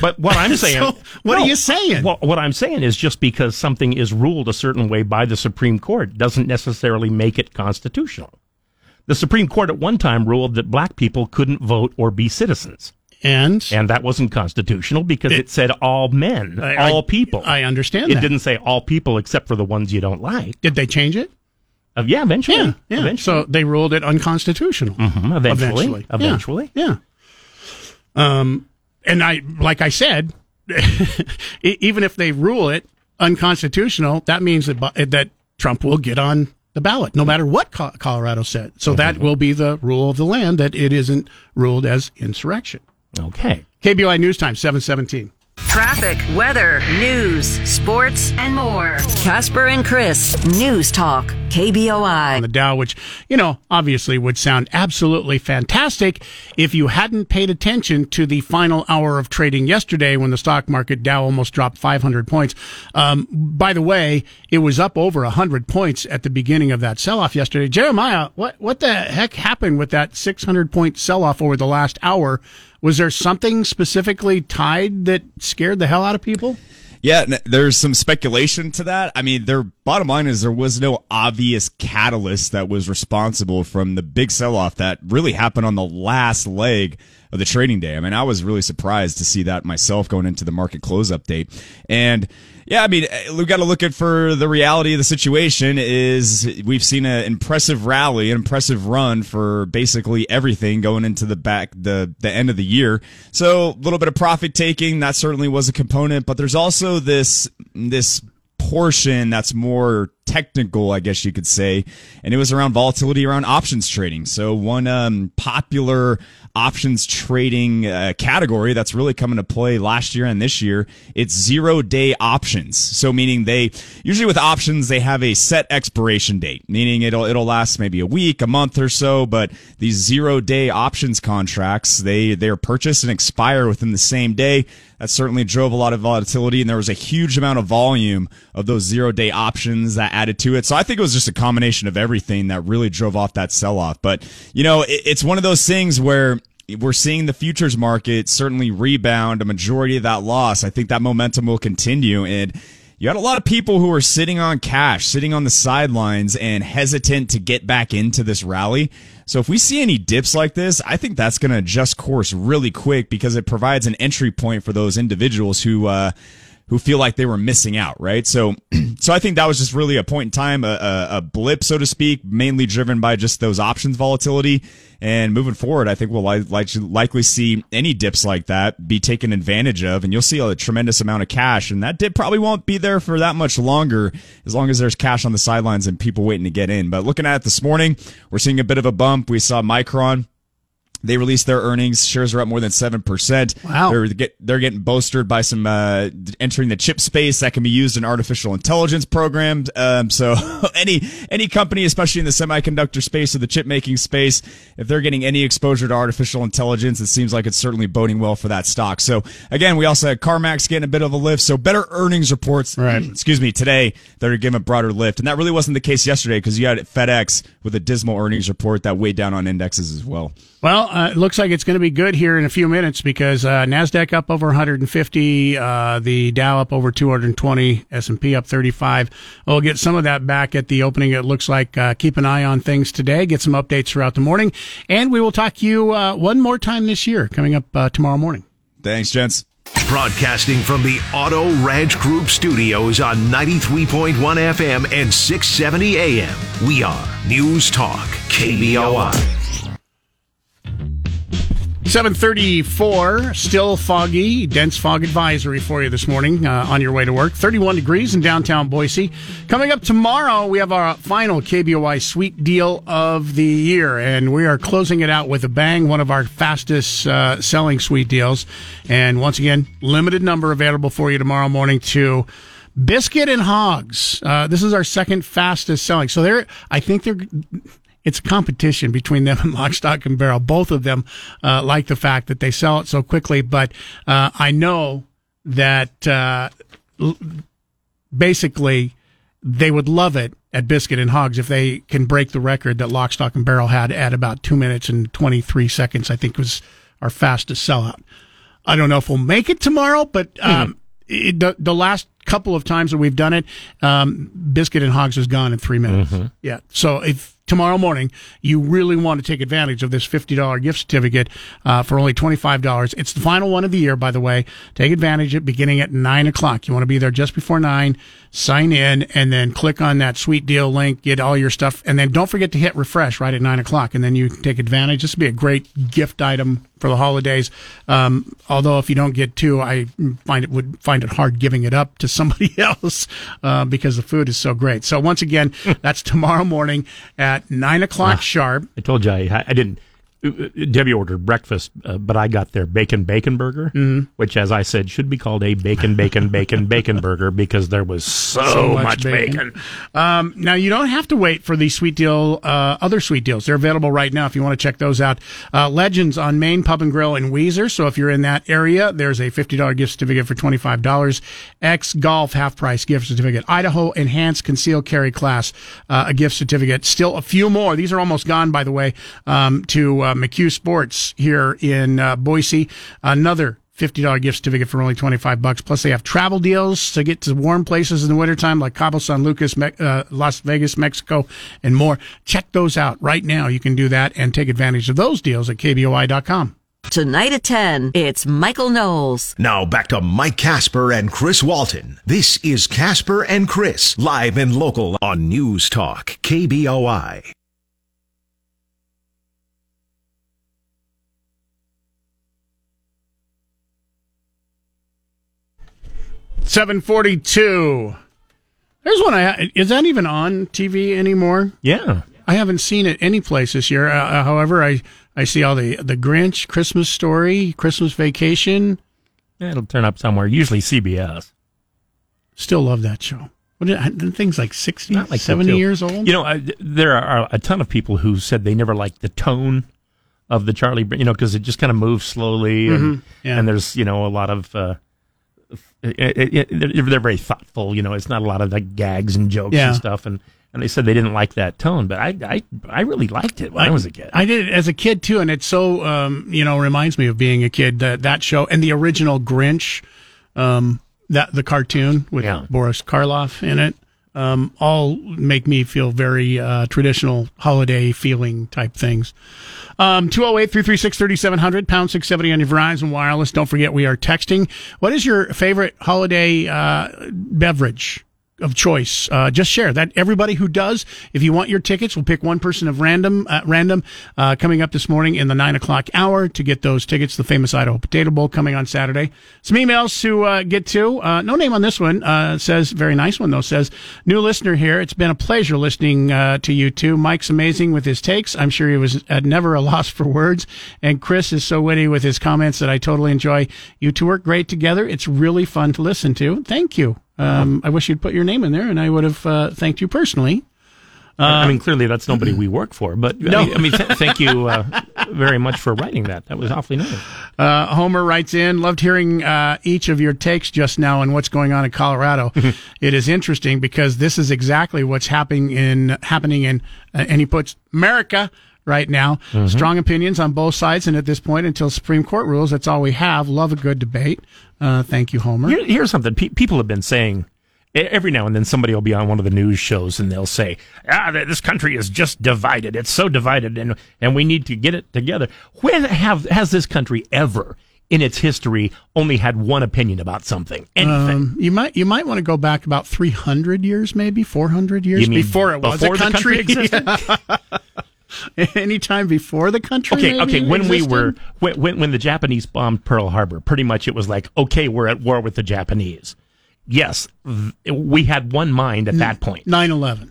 But what I'm [LAUGHS] saying, So, what are you saying? Well, what I'm saying is just because something is ruled a certain way by the Supreme Court doesn't necessarily make it constitutional. The Supreme Court at one time ruled that black people couldn't vote or be citizens. And and that wasn't constitutional because it, It- said all men, I- I- all people. I understand it that. didn't say all people except for the ones you don't like. did they change it? Uh, yeah, eventually. Yeah, yeah. Eventually. So they ruled it unconstitutional. Mhm, eventually. Eventually. Yeah. Eventually. Yeah. Um, and I, like I said, [LAUGHS] even if they rule it unconstitutional, that means that that Trump will get on the ballot, no matter what Colorado said. So that will be the rule of the land that it isn't ruled as insurrection. Okay. KBOI News Time, seven seventeen. Traffic, weather, news, sports, and more. Casper and Chris, News Talk, KBOI. on the Dow, which, you know, obviously would sound absolutely fantastic if you hadn't paid attention to the final hour of trading yesterday when the stock market Dow almost dropped 500 points. Um, by the way, it was up over 100 points at the beginning of that sell off yesterday. Jeremiah, what, what the heck happened with that 600 point sell off over the last hour? Was there something specifically tied that scared the hell out of people? Yeah, there's some speculation to that. I mean, their bottom line is there was no obvious catalyst that was responsible from the big sell off that really happened on the last leg of the trading day. I mean, I was really surprised to see that myself going into the market close update. And yeah, I mean, eh, we've got to look at for the reality of the situation is we've seen an impressive rally, an impressive run for basically everything going into the back, the, the end of the year. So a little bit of profit taking, that certainly was a component, but there's also this, this portion that's more technical, I guess you could say, and it was around volatility around options trading. So one um, popular options trading uh, category that's really come into play last year and this year, it's zero day options. So meaning they usually with options they have a set expiration date, meaning it'll it'll last maybe a week, a month or so, but these zero day options contracts, they they are purchased and expire within the same day. That certainly drove a lot of volatility, and there was a huge amount of volume of those zero day options that added to it. So I think it was just a combination of everything that really drove off that sell off. But, you know, it, it's one of those things where we're seeing the futures market certainly rebound a majority of that loss. I think that momentum will continue. And, you had a lot of people who were sitting on cash, sitting on the sidelines and hesitant to get back into this rally. So if we see any dips like this, I think that's going to adjust course really quick because it provides an entry point for those individuals who, uh, who feel like they were missing out, right? So, [CLEARS THROAT] so I think that was just really a point in time, a, a, a blip, so to speak, mainly driven by just those options volatility. And moving forward, I think we'll li- like, likely see any dips like that be taken advantage of, and you'll see a tremendous amount of cash. And that dip probably won't be there for that much longer, as long as there's cash on the sidelines and people waiting to get in. But looking at it this morning, we're seeing a bit of a bump. We saw Micron. They released their earnings. Shares are up more than seven percent. Wow. They're get they're getting bolstered by some uh, entering the chip space that can be used in artificial intelligence programs. Um, so [LAUGHS] any any company, especially in the semiconductor space or the chip making space, if they're getting any exposure to artificial intelligence, it seems like it's certainly boding well for that stock. So again, we also had CarMax getting a bit of a lift. So better earnings reports. Right. [CLEARS THROAT] excuse me, today that are giving a broader lift, and that really wasn't the case yesterday because you had FedEx with a dismal earnings report that weighed down on indexes as well. Well, uh, it looks like it's going to be good here in a few minutes because uh, Nasdaq up over 150, uh, the Dow up over 220, S and P up 35. We'll get some of that back at the opening. It looks like uh, keep an eye on things today. Get some updates throughout the morning, and we will talk to you uh, one more time this year coming up uh, tomorrow morning. Thanks, gents. Broadcasting from the Auto Ranch Group studios on 93.1 FM and 670 AM. We are News Talk, KBOI. 734, still foggy, dense fog advisory for you this morning uh, on your way to work. 31 degrees in downtown Boise. Coming up tomorrow, we have our final KBOI sweet deal of the year, and we are closing it out with a bang, one of our fastest uh, selling sweet deals. And once again, limited number available for you tomorrow morning to Biscuit and Hogs. Uh, this is our second fastest selling. So they're, I think they're, it's a competition between them [LAUGHS] and Lock, Stock, and Barrel. Both of them uh, like the fact that they sell it so quickly, but uh, I know that uh, l- basically they would love it at Biscuit and Hogs if they can break the record that Lock, Stock, and Barrel had at about two minutes and 23 seconds, I think was our fastest sellout. I don't know if we'll make it tomorrow, but um, it, the, the last couple of times that we've done it, um, Biscuit and Hogs was gone in three minutes. Yeah. So if tomorrow morning, you really want to take advantage of this $50 gift certificate uh, for only $25. It's the final one of the year, by the way. Take advantage of it beginning at 9 o'clock. You want to be there just before 9, sign in, and then click on that sweet deal link, get all your stuff, and then don't forget to hit refresh right at 9 o'clock, and then you can take advantage. This would be a great gift item for the holidays. Um, although if you don't get two, I find it would find it hard giving it up to somebody [LAUGHS] else uh, because the food is so great. So once again, [LAUGHS] that's tomorrow morning at nine o'clock sharp. I told you I, I didn't. Debbie ordered breakfast, uh, but I got their bacon bacon burger, Mm-hmm. which, as I said, should be called a bacon bacon bacon bacon burger because there was so, much much, bacon. bacon. Um, now you don't have to wait for these sweet deal, uh, other sweet deals. They're available right now if you want to check those out. Uh, Legends on Main Pub and Grill in Weiser. So if you're in that area, there's a $50 gift certificate for $25. X Golf half price gift certificate. Idaho Enhanced Concealed Carry Class, uh, a gift certificate. Still a few more. These are almost gone, by the way, um, to, uh, McU Sports here in, uh, Boise. Another $50 gift certificate for only 25 bucks. Plus, they have travel deals to get to warm places in the wintertime like Cabo San Lucas, Me- uh, Las Vegas, Mexico, and more. Check those out right now. You can do that and take advantage of those deals at KBOI.com. Tonight at 10, it's Michael Knowles. Now back to Mike Casper and Chris Walton. This is Casper and Chris, live and local on News Talk, KBOI. Seven forty-two. There's one. I is that even on TV anymore? Yeah. I haven't seen it any place this year. Uh, uh, however, I I see all the the Grinch, Christmas Story, Christmas Vacation. It'll turn up somewhere, usually CBS. Still love that show. What did, the thing's like 60, Not like 70 years old. You know, I, there are a ton of people who said they never liked the tone of the Charlie, you know, because it just kind of moves slowly, and, Mm-hmm. Yeah. and there's you know a lot of. Uh, it, it, they're, very thoughtful, you know. It's not a lot of like gags and jokes Yeah. and stuff, and and they said they didn't like that tone, but I I, I really liked it when I, was a kid. I did it as a kid too, and it so um, you know reminds me of being a kid. That that show and the original Grinch, um, that the cartoon with Yeah. Boris Karloff in it, um, all make me feel very uh, traditional holiday feeling type things. Um, 208 336 3700, pound 670 on your Verizon Wireless. Don't forget, we are texting. What is your favorite holiday uh, beverage? Of choice. Uh, just share that. Everybody who does, if you want your tickets, we'll pick one person of random, uh, random, uh, coming up this morning in the nine o'clock hour to get those tickets. The famous Idaho Potato Bowl coming on Saturday. Some emails to uh, get to. Uh, no name on this one. Uh, says very nice one though. Says new listener here. It's been a pleasure listening uh, to you two. Mike's amazing with his takes. I'm sure he was at never a [LAUGHS] loss for words. And Chris is so witty with his comments that I totally enjoy. You two work great together. It's really fun to listen to. Thank you. Um, I wish you'd put your name in there, and I would have uh, thanked you personally. I mean, clearly that's nobody we work for, but No. I mean, I mean th- thank you uh, very much for writing that. That was awfully nice. Uh, Homer writes in, loved hearing uh, each of your takes just now on what's going on in Colorado. [LAUGHS] it is interesting because this is exactly what's happening in happening in, uh, and he puts America right now. Strong opinions on both sides, and at this point, until Supreme Court rules, that's all we have. Love a good debate. Uh, thank you, Homer. Here, here's something Pe- people have been saying. Every now and then, somebody will be on one of the news shows and they'll say, "Ah, this country is just divided. It's so divided, and and we need to get it together." When have has this country ever, in its history, only had one opinion about something? Anything? Um, you might you might want to go back about three hundred years, maybe four hundred years before it was before a country country. [LAUGHS] existed? [LAUGHS] [LAUGHS] Anytime before the country. Okay, okay. When we were when, when when the Japanese bombed Pearl Harbor, pretty much it was like, okay, we're at war with the Japanese. Yes, we had one mind at that point, 9-11.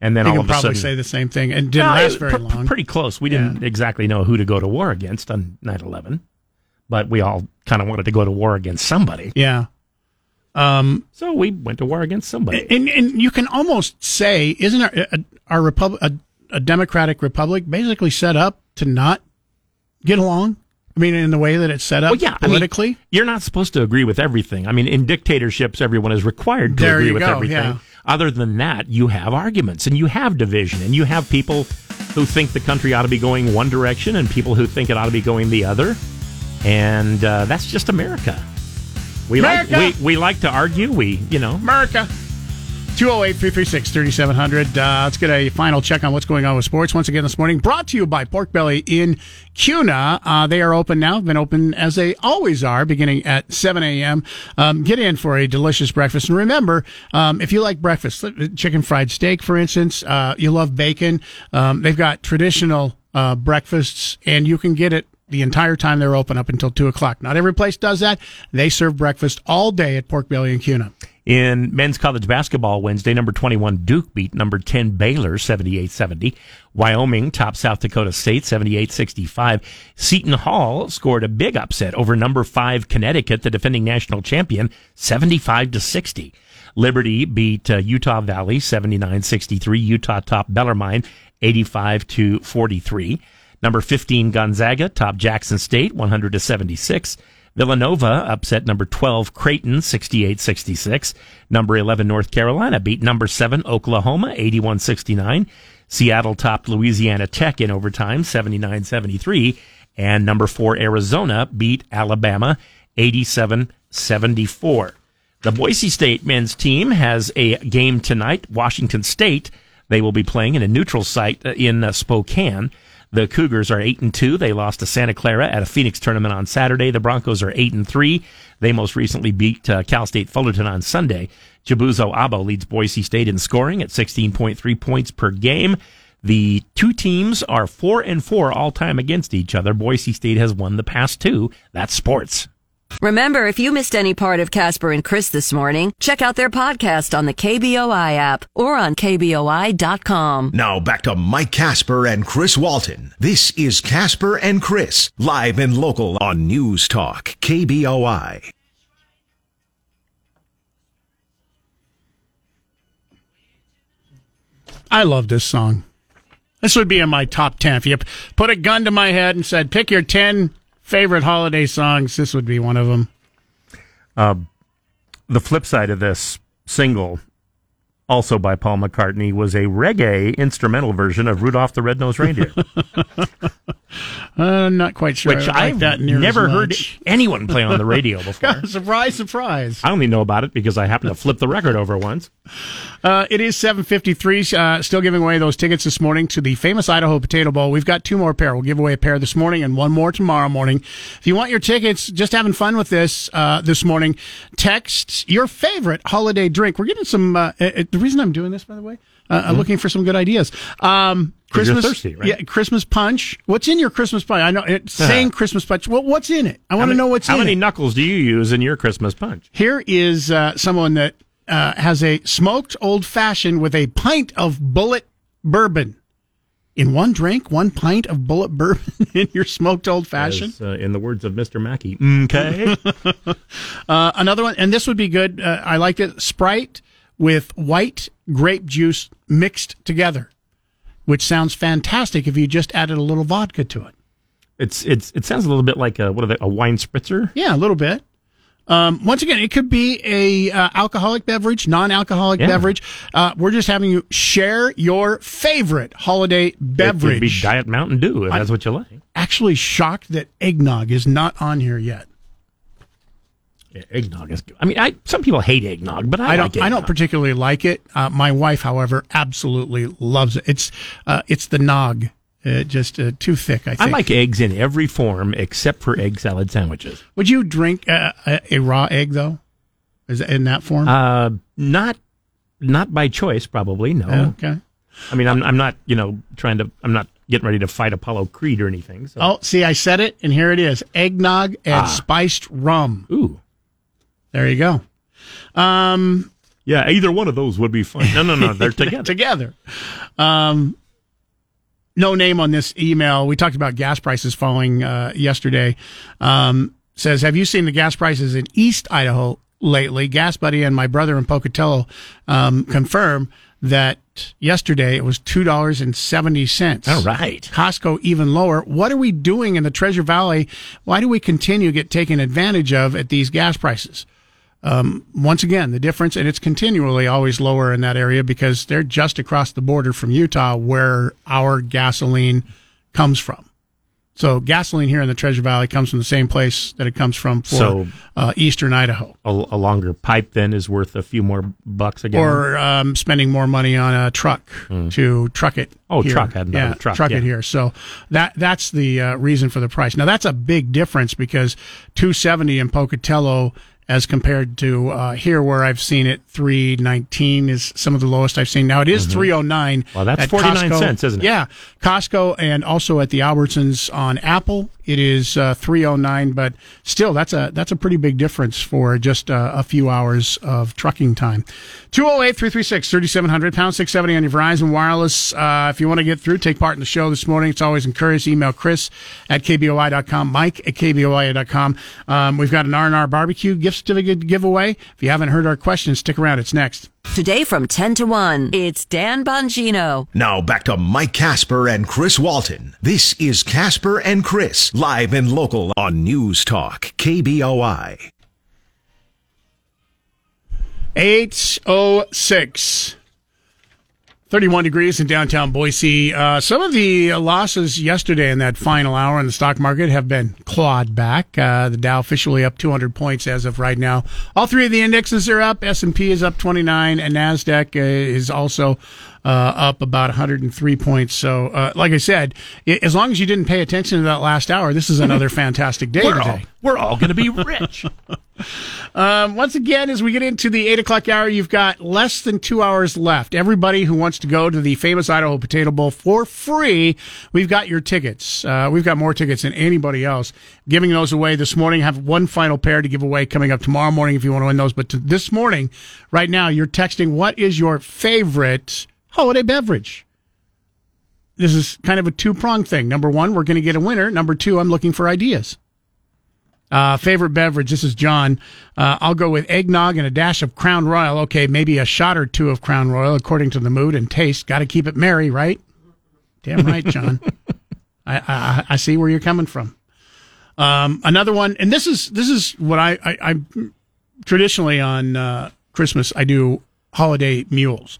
and then all of a probably sudden, say the same thing, and didn't No, last very pr- long. Pretty close. We didn't exactly know who to go to war against on 9/11, but we all kind of wanted to go to war against somebody. yeah, Um, So we went to war against somebody. and and you can almost say, isn't our our republic a, democratic republic basically set up to not get along? I mean, in the way that it's set up Well, yeah, I mean, politically. you're not supposed to agree with everything. I mean, in dictatorships, everyone is required to There agree with go, everything. yeah. Other than that, you have arguments and you have division and you have people who think the country ought to be going one direction and people who think it ought to be going the other. And uh, that's just America. We America! like we, we like to argue. We you know America. 208 336 3700. Uh, let's get a final check on what's going on with sports. Once again this morning, brought to you by Pork Belly in Kuna. Uh, they are open now, been open as they always are, beginning at 7 a.m. Um, get in for a delicious breakfast. And remember, um, if you like breakfast, chicken fried steak, for instance, uh, you love bacon, um, they've got traditional uh, breakfasts, and you can get it the entire time they're open up until 2 o'clock. Not every place does that. They serve breakfast all day at Pork Belly and Kuna. In men's college basketball Wednesday, number 21 Duke beat number 10 Baylor 78-70. Wyoming topped South Dakota State 78-65. Seton Hall scored a big upset over number 5 Connecticut, the defending national champion, 75 to 60. Liberty beat uh, Utah Valley 79-63. Utah topped Bellarmine 85 to 43. Number 15 Gonzaga topped Jackson State 100 to 76. Villanova upset number 12 Creighton 68-66. Number 11 North Carolina beat number 7 Oklahoma 81-69. Seattle topped Louisiana Tech in overtime 79-73 and number 4 Arizona beat Alabama 87-74. The Boise State men's team has a game tonight. Washington State, they will be playing in a neutral site in uh, Spokane. The Cougars are eight and two. They lost to Santa Clara at a Phoenix tournament on Saturday. The Broncos are eight and three. They most recently beat uh, Cal State Fullerton on Sunday. Chibuzo Agbo leads Boise State in scoring at 16.3 points per game. The two teams are four and four all time against each other. Boise State has won the past two. That's sports. Remember, if you missed any part of Casper and Chris this morning, check out their podcast on the KBOI app or on KBOI.com. Now back to Mike Casper and Chris Walton. This is Casper and Chris, live and local on News Talk, KBOI. I love this song. This would be in my top 10. If you put a gun to my head and said, pick your 10 favorite holiday songs, this would be one of them. Uh, the flip side of this single, also by Paul McCartney, was a reggae instrumental version of Rudolph the Red-Nosed Reindeer. [LAUGHS] I'm not quite sure. Which like I've never heard anyone play on the radio [LAUGHS] before. surprise, surprise. I only know about it because I happened to flip the record over once. Uh, it is 753. Uh, still giving away those tickets this morning to the famous Idaho Potato Bowl. We've got two more pair. We'll give away a pair this morning and one more tomorrow morning. If you want your tickets, just having fun with this uh, this morning, text your favorite holiday drink. We're getting some. Uh, uh, the reason I'm doing this, by the way, uh, I'm looking for some good ideas. Um, Christmas, thirsty, right? yeah, Christmas punch. What's in your Christmas punch? I know it's saying Christmas punch. Well, what's in it? I want to know what's How in many it. knuckles do you use in your Christmas punch? Here is uh, someone that uh, has a smoked old fashioned with a pint of Bulleit bourbon. In one drink, one pint of Bulleit bourbon [LAUGHS] in your smoked old fashioned. As, uh, in the words of Mr. Mackey. Okay. [LAUGHS] Uh, another one, and this would be good. Uh, I like it. Sprite with white grape juice mixed together, which sounds fantastic if you just added a little vodka to it. it's it's it sounds a little bit like a what are they, a wine spritzer. Yeah, a little bit. Um, once again, it could be a uh, alcoholic beverage, non-alcoholic Yeah. beverage. Uh, we're just having you share your favorite holiday It could beverage. be Diet Mountain Dew if that's what you like. Actually, shocked that eggnog is not on here yet. Yeah, eggnog is. good. I mean, I some people hate eggnog, but I, I, like don't. I don't particularly like it. Uh, my wife, however, absolutely loves it. It's uh, it's the nog. Uh, just uh, too thick. I I like eggs in every form except for egg salad sandwiches. Would you drink uh, a, a raw egg though? Is it in that form? Uh, not not by choice, probably. No. okay. I mean, I'm I'm not you know trying to. I'm not getting ready to fight Apollo Creed or anything. So. Oh, see, I said it, and here it is: eggnog and Ah. spiced rum. Ooh. There you go. Um, Yeah, either one of those would be fine. [LAUGHS] No, no, no, they're together. together. Um, no name on this email. We talked about gas prices falling uh, yesterday. Um, says, have you seen the gas prices in East Idaho lately? Gas Buddy and my brother in Pocatello um, confirm that yesterday it was two dollars and seventy cents. All right. Costco even lower. What are we doing in the Treasure Valley? Why do we continue to get taken advantage of at these gas prices? Um, once again, the difference, and it's continually always lower in that area because they're just across the border from Utah where our gasoline comes from. So gasoline here in the Treasure Valley comes from the same place that it comes from for So- uh, eastern Idaho. A, a longer pipe then is worth a few more bucks again. Or um, spending more money on a truck to truck it. Oh, here. truck. I hadn't yeah, of truck, yeah. it here. So that that's the uh, reason for the price. Now that's a big difference because 270 in Pocatello as compared to uh, here where I've seen it 319 is some of the lowest I've seen. Now it is 309. Mm-hmm. Well, that's at 49 Costco. cents, isn't it? Yeah, Costco and also at the Albertsons on Apple it is uh, 309 but still that's a that's a pretty big difference for just uh, a few hours of trucking time 208-336-3700 pound 670 on your Verizon wireless uh, if you want to get through take part in the show this morning it's always encouraged email Chris at kboi.com Mike at kboi.com um, we've got an R&R barbecue gift certificate giveaway if you haven't heard our questions stick around it's next Today from 10 to 1, it's Dan Bongino. Now back to Mike Casper and Chris Walton. This is Casper and Chris, live and local on News Talk, KBOI. 806. 31 degrees in downtown Boise. Uh, some of the losses yesterday in that final hour in the stock market have been clawed back. Uh, the Dow officially up 200 points as of right now. All three of the indexes are up. S&P is up 29 and NASDAQ uh, is also uh, up about 103 points. So, uh, like I said, i- as long as you didn't pay attention to that last hour, this is another [LAUGHS] fantastic day we're all, we're all going to be rich. [LAUGHS] Um, once again, as we get into the eight o'clock hour, you've got less than two hours left. Everybody who wants to go to the famous Idaho Potato Bowl for free, we've got your tickets. Uh, we've got more tickets than anybody else. Giving those away this morning. Have one final pair to give away coming up tomorrow morning if you want to win those. But to this morning, right now, you're texting. What is your favorite holiday beverage? This is kind of a two pronged thing. Number one, we're going to get a winner. Number two, I'm looking for ideas. Uh, favorite beverage. This is John. Uh, I'll go with eggnog and a dash of Crown Royal. Okay, maybe a shot or two of Crown Royal according to the mood and taste. Got to keep it merry, right? Damn right, John. [LAUGHS] I, I I see where you're coming from. Um, another one, and this is this is what I I, I traditionally on uh, Christmas I do holiday mules,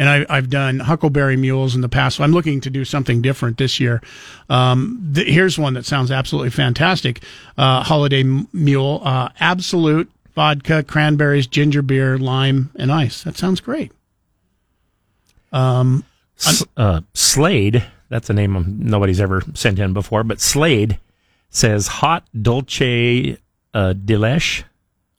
and I, I've done huckleberry mules in the past. So I'm looking to do something different this year. Um, th- here's one that sounds absolutely fantastic: uh, holiday m- mule, uh, Absolut vodka, cranberries, ginger beer, lime, and ice. That sounds great. S- uh, Slade, that's a name nobody's ever sent in before, but Slade says hot dolce uh, de leche.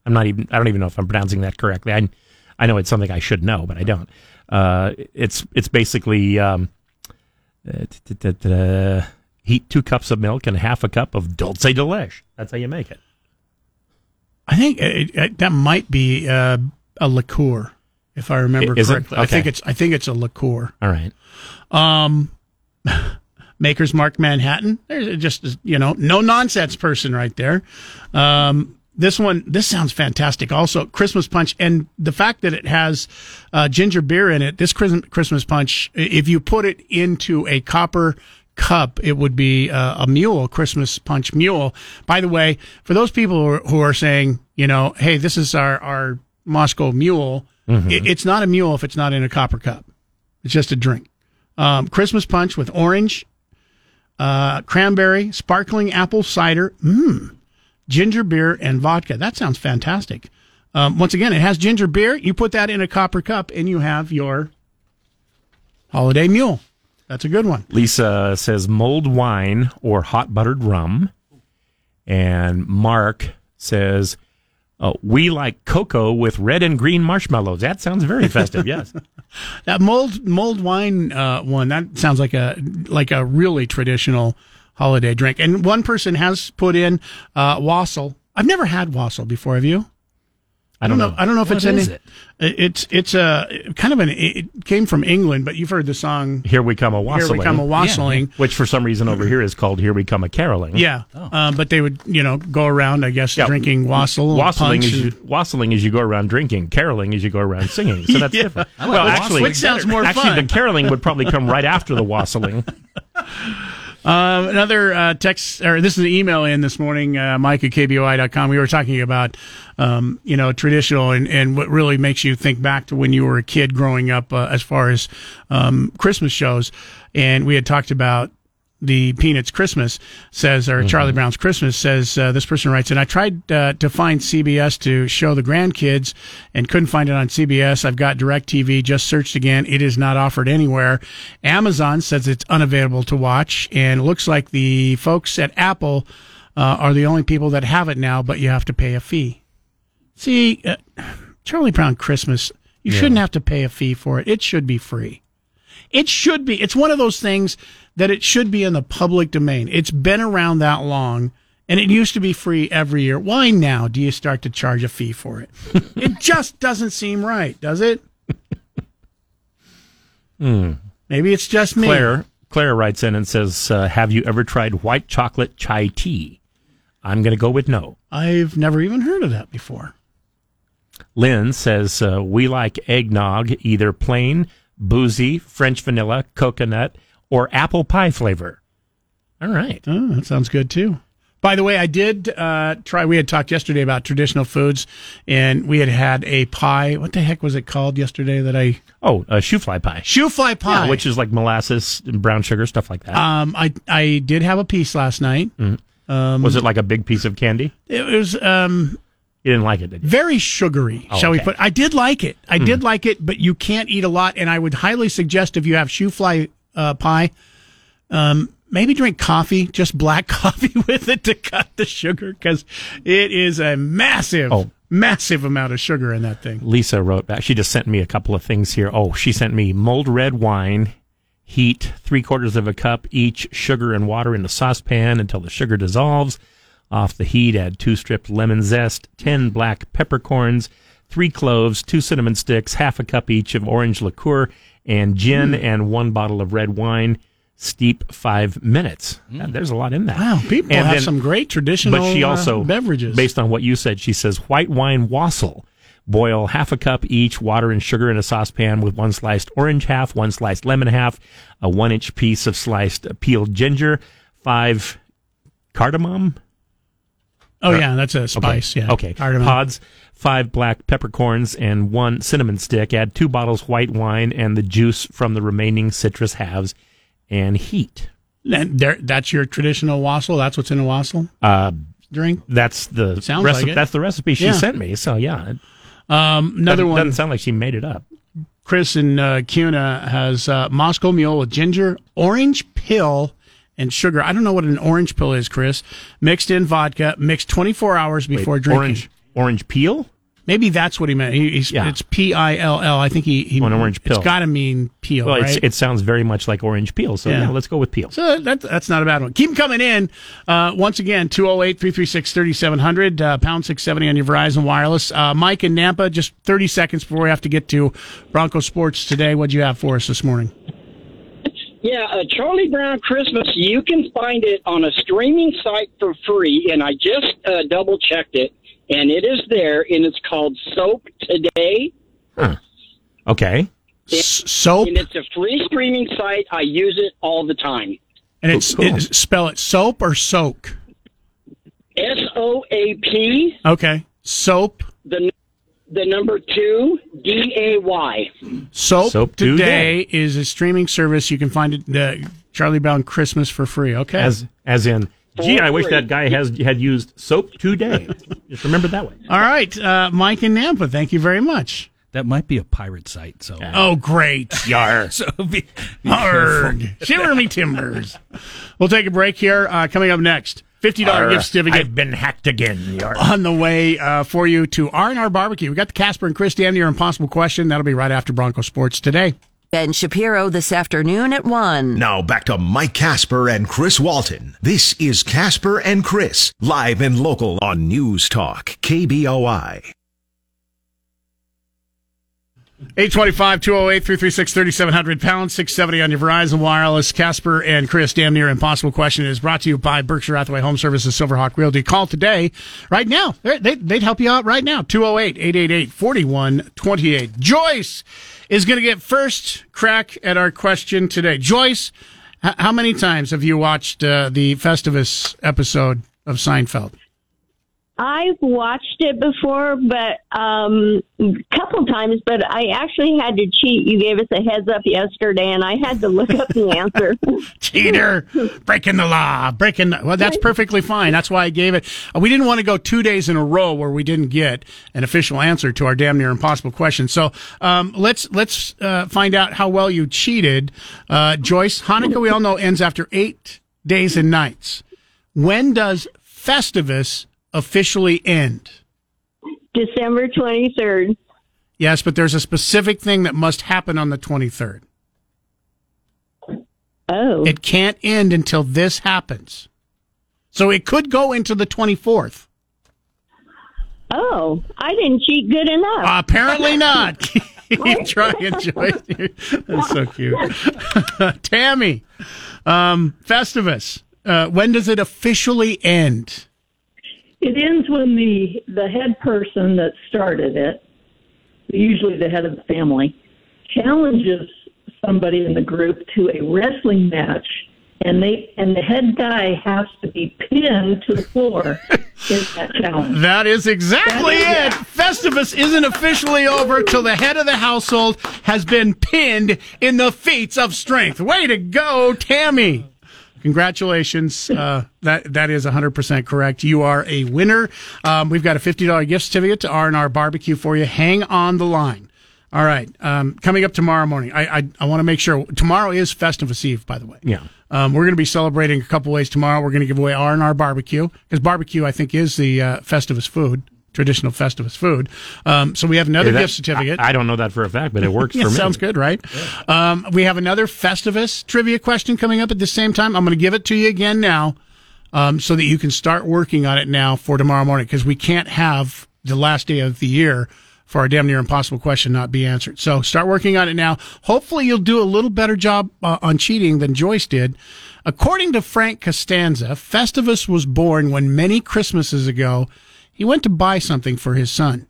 I'm not even. I don't even know if I'm pronouncing that correctly. I, I know it's something I should know, but I don't. Uh, it's it's basically um, uh, heat two cups of milk and half a cup of dulce de leche. That's how you make it. I think it, it, that might be uh, a liqueur, if I remember Is correctly. I think it's I think it's a liqueur. All right. Um, [LAUGHS] Maker's Mark Manhattan. There's just you know no nonsense person right there. Um, this one, this sounds fantastic. Also, Christmas punch, and the fact that it has uh, ginger beer in it. This Christmas Christmas punch, if you put it into a copper cup, it would be uh, a mule, Christmas punch mule. By the way, for those people who are, who are saying, you know, hey, this is our our Moscow mule. It, it's not a mule if it's not in a copper cup. It's just a drink. Um, Christmas punch with orange, uh, cranberry, sparkling apple cider, mmm, ginger beer, and vodka. That sounds fantastic. Um, once again, it has ginger beer. You put that in a copper cup, and you have your holiday mule. That's a good one. Lisa says mulled wine or hot buttered rum. And Mark says, oh, we like cocoa with red and green marshmallows. That sounds very festive, yes. [LAUGHS] That mulled mulled wine uh, one that sounds like a like a really traditional holiday drink. And one person has put in uh, wassail. I've never had wassail before. Have you? I don't know. I don't know if What it's any. it? It's it's a kind of an. It came from England, but you've heard the song Here we come a "Here wassailing. We Come a Wassailing." Which for some reason over here is called Here We Come a Caroling. Yeah, um, but they would you know go around, I guess, Yeah. drinking wassail, Wassailing punch is, you, wassailing is you go around drinking. Caroling is you go around singing. So that's [LAUGHS] Yeah. different. I well, actually, Which sounds more actually, fun. the caroling would probably come right after the wassailing. [LAUGHS] Um, another uh, text, or this is an email in this morning, uh, Mike at KBOI.com. We were talking about, um, you know, traditional and, and what really makes you think back to when you were a kid growing up uh, as far as um, Christmas shows. And we had talked about the Peanuts Christmas says, or Charlie Brown's Christmas says, uh, this person writes, and I tried uh, to find CBS to show the grandkids and couldn't find it on CBS. I've got DirecTV, just searched again. It is not offered anywhere. Amazon says it's unavailable to watch, and it looks like the folks at Apple uh, are the only people that have it now, but you have to pay a fee. See, uh, Charlie Brown Christmas, you shouldn't have to pay a fee for it. It should be free. It should be. It's one of those things that it should be in the public domain. It's been around that long and it used to be free every year. Why now do you start to charge a fee for it? [LAUGHS] it just doesn't seem right, does it? Maybe it's just me. Claire Claire writes in and says, uh, "Have you ever tried white chocolate chai tea?" I'm going to go with no. I've never even heard of that before. Lynn says uh, we like eggnog either plain, boozy, French vanilla, coconut, or apple pie flavor. All right. Oh, that sounds good too. By the way, I did uh, try. We had talked yesterday about traditional foods, and we had had a pie. What the heck was it called yesterday? That I Oh, a shoe fly pie, shoe fly pie, Yeah, which is like molasses and brown sugar stuff like that. um, I I did have a piece last night. um was it like a big piece of candy? It was um, You didn't like it, did you? very sugary, shall we put? I did like it. I did like it, but you can't eat a lot. And I would highly suggest if you have shoe fly uh, pie, um, maybe drink coffee, just black [LAUGHS] coffee with it to cut the sugar because it is a massive, Oh. massive amount of sugar in that thing. Lisa wrote back. She just sent me a couple of things here. Oh, she sent me mulled red wine, heat three quarters of a cup each, sugar and water in the saucepan until the sugar dissolves. Off the heat, add two stripped lemon zest, 10 black peppercorns, three cloves, two cinnamon sticks, half a cup each of orange liqueur, and gin, and one bottle of red wine. Steep five minutes. Uh, There's a lot in that. Wow, people And have then- some great traditional but she uh, also beverages. based on what you said she says white wine wassail boil half a cup each water and sugar in a saucepan with one sliced orange half one sliced lemon half a one inch piece of sliced peeled ginger five cardamom oh yeah, that's a spice. Yeah. okay Cardamom. pods five black peppercorns and one cinnamon stick add two bottles white wine and the juice from the remaining citrus halves and heat And there, that's your traditional wassail. That's what's in a wassail uh, drink. that's the Sounds reci- like that's the recipe she Yeah. sent me so yeah Um, another doesn't, one. doesn't sound like she made it up Chris in uh, Kuna has uh, Moscow Mule with ginger, orange pill, and sugar. I don't know what an orange pill is, Chris. Mixed in vodka, mixed 24 hours before Wait, drinking. Orange, orange peel? Maybe that's what he meant. He, he's, Yeah. It's P I L L. I think he, he An orange pill. It's got to mean peel, Well, right? it's, it sounds very much like orange peel. So Yeah. yeah, let's go with peel. So that, that's not a bad one. Keep them coming in. Uh, once again, 208 336 3700, uh, pound 670 on your Verizon Wireless. Uh, Mike and Nampa, just 30 seconds before we have to get to Bronco Sports today. What'd you have for us this morning? Yeah, uh, Charlie Brown Christmas. You can find it on a streaming site for free, and I just uh, double checked it, and it is there, and it's called Soap Today, Okay. S- soap? and it's a free streaming site. I use it all the time. And it's, Cool. it's spell it soap or soak. S O A P, Okay, soap. the the number two D A Y. Soap, Soap today is a streaming service. You can find it uh, Charlie Brown Christmas for free. Okay, As as in, gee, I wish that guy has had used soap today. Just remember that way. all right, uh, Mike and Nampa. Thank you very much. That might be a pirate site. So, Oh, great. [LAUGHS] Yar. [LAUGHS] so be, be Arg. Shiver me timbers. We'll take a break here. Uh, coming up next, fifty dollar gift certificate I've been hacked again. Yar. on the way uh, for you to R and R Barbecue. We got the Casper and Chris Damn Near Impossible question. That'll be right after Bronco Sports today. Ben Shapiro this afternoon at 1. Now back to Mike Casper and Chris Walton. This is Casper and Chris, live and local on News Talk, KBOI. 825 208 336 3700 pound 670 on your Verizon Wireless. Casper and Chris, damn near impossible question is brought to you by Berkshire Hathaway Home Services Silverhawk Realty. Call today, right now. They, they'd help you out right now. 208 888 4128. Joyce is going to get first crack at our question today. Joyce, how many times have you watched uh, the Festivus episode of Seinfeld? I've watched it before, but um, a couple times. But I actually had to cheat. You gave us a heads up yesterday, and I had to look up the answer. [LAUGHS] Cheater, breaking the law, breaking. The, well, that's perfectly fine. That's why I gave it. We didn't want to go two days in a row where we didn't get an official answer to our damn near impossible question. So um, let's let's uh, find out how well you cheated, uh, Joyce. Hanukkah, we all know, ends after eight days and nights. When does Festivus officially end? December 23rd. Yes, but there's a specific thing that must happen on the 23rd. Oh. It can't end until this happens. So it could go into the 24th. Oh, I didn't cheat good enough. apparently [LAUGHS] not. [LAUGHS] Keep trying, Joyce. That's so cute. [LAUGHS] Tammy, um, Festivus, uh, when does it officially end? It ends when the the head person that started it, usually the head of the family, challenges somebody in the group to a wrestling match, and they and the head guy has to be pinned to the floor in that challenge. [LAUGHS] That is exactly it. Festivus isn't officially over till the head of the household has been pinned in the feats of strength. Way to go, Tammy. Congratulations. Uh, that that is 100% correct. You are a winner. Um, we've got a $50 gift certificate to R&R Barbecue for you. Hang on the line. All right. Um, coming up tomorrow morning, I I, I want to make sure tomorrow is Festivus Eve, by the way. Yeah. Um, we're going to be celebrating a couple ways tomorrow. We're going to give away R and R barbecue because barbecue, I think, is the uh, Festivus food, traditional Festivus food. Um, so we have another Yeah, that- gift certificate. I, I don't know that for a fact, but it works [LAUGHS] Yeah, for me. Sounds good, right? Um, we have another Festivus trivia question coming up at the same time. I'm going to give it to you again now, um, so that you can start working on it now for tomorrow morning because we can't have the last day of the year for our damn near impossible question not be answered. So start working on it now. Hopefully, you'll do a little better job uh, on cheating than Joyce did. According to Frank Costanza, Festivus was born when many Christmases ago he went to buy something for his son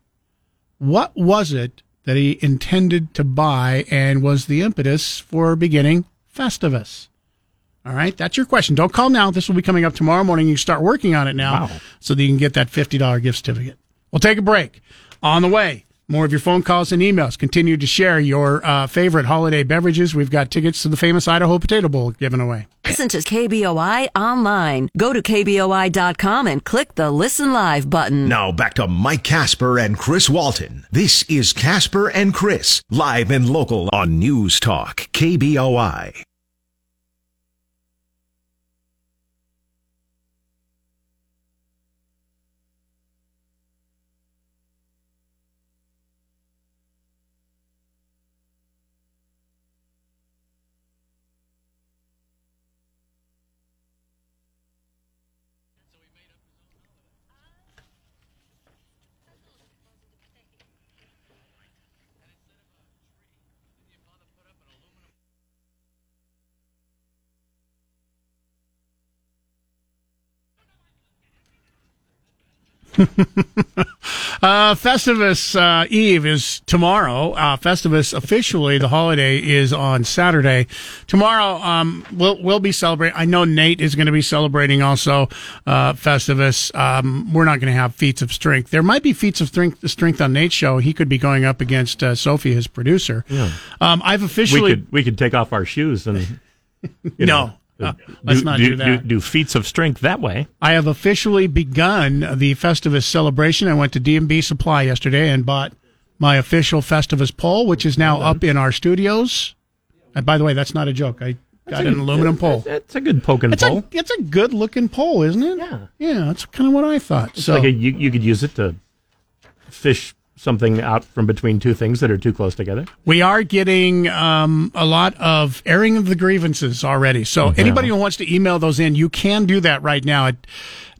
what was it that he intended to buy and was the impetus for beginning Festivus? All right, that's your question. Don't call now. This will be coming up tomorrow morning. You start working on it now Wow. so that you can get that $50 gift certificate. We'll take a break. On the way, more of your phone calls and emails. Continue to share your uh, favorite holiday beverages. We've got tickets to the famous Idaho Potato Bowl given away. Listen to KBOI online. Go to KBOI.com and click the Listen Live button. Now back to Mike Casper and Chris Walton. This is Casper and Chris, live and local on News Talk, KBOI. [LAUGHS] Uh, Festivus uh, Eve is tomorrow. Uh, Festivus officially, the holiday is on Saturday. Tomorrow, um, we'll we'll be celebrating. I know Nate is going to be celebrating also uh, Festivus. Um, we're not going to have feats of strength. There might be feats of strength, strength on Nate's show. He could be going up against uh, Sophie, his producer. Um, I've We officially could we could take off our shoes and [LAUGHS] you no. know, Uh, let's not do, that. Do, do feats of strength that way. I have officially begun the Festivus celebration. I went to D&B Supply yesterday and bought my official Festivus pole, which is now up in our studios. And by the way, that's not a joke. I got an aluminum pole. It's a good poke and It's pole. a, it's a good looking pole, isn't it? Yeah. Yeah, that's kind of what I thought. It's so like a, you, you could use it to fish something out from between two things that are too close together. we are getting um, a lot of airing of the grievances already. So anybody who wants to email those in, you can do that right now at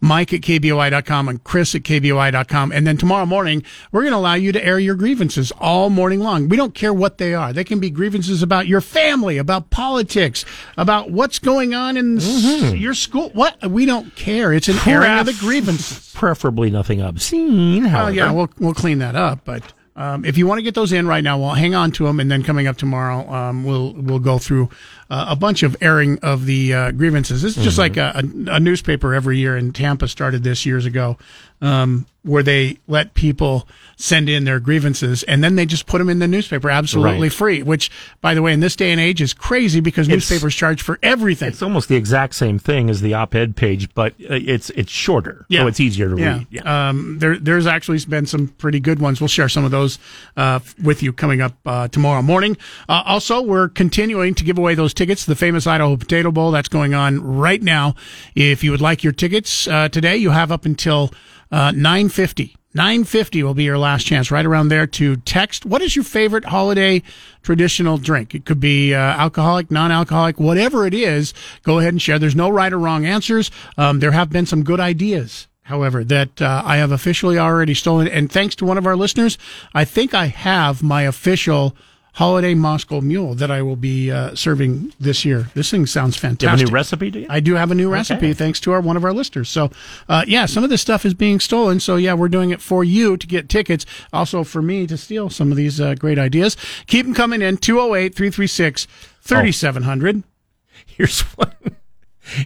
Mike at KBOI.com and Chris at KBOI.com. And then tomorrow morning, we're going to allow you to air your grievances all morning long. We don't care what they are. They can be grievances about your family, about politics, about what's going on in s- your school. What? We don't care. It's an airing of the grievances. Preferably nothing obscene. Oh However. yeah, we'll we'll clean that up. But um, if you want to get those in right now, well, hang on to them, and then coming up tomorrow, um, we'll we'll go through uh, a bunch of airing of the uh, grievances. It's just like a, a, a newspaper every year in Tampa started this years ago. um, where they let people send in their grievances and then they just put them in the newspaper absolutely Right. free. Which, by the way, in this day and age, is crazy because It's- newspapers charge for everything. It's almost the exact same thing as the op-ed page, but uh, it's it's shorter, so it's easier to yeah. read. Yeah. Um, there, there's actually been some pretty good ones. We'll share some of those uh, with you coming up uh, tomorrow morning. Uh, also, we're continuing to give away those tickets to the famous Idaho Potato Bowl. That's going on right now. If you would like your tickets uh, today, you have up until uh, 950. 950 will be your last chance right around there to text what is your favorite holiday traditional drink it could be uh, alcoholic non-alcoholic whatever it is go ahead and share there's no right or wrong answers um, there have been some good ideas however that uh, i have officially already stolen and thanks to one of our listeners i think i have my official holiday moscow mule that i will be uh, serving this year this thing sounds Do you have a fantastic new recipe? Do you? I do have a new recipe thanks to our one of our listeners. So, uh, yeah, some of this stuff is being stolen. So, yeah, we're doing it for you to get tickets. Also for me to steal some of these uh, great ideas. Keep them coming in 208 336 3700. [LAUGHS] Here's one.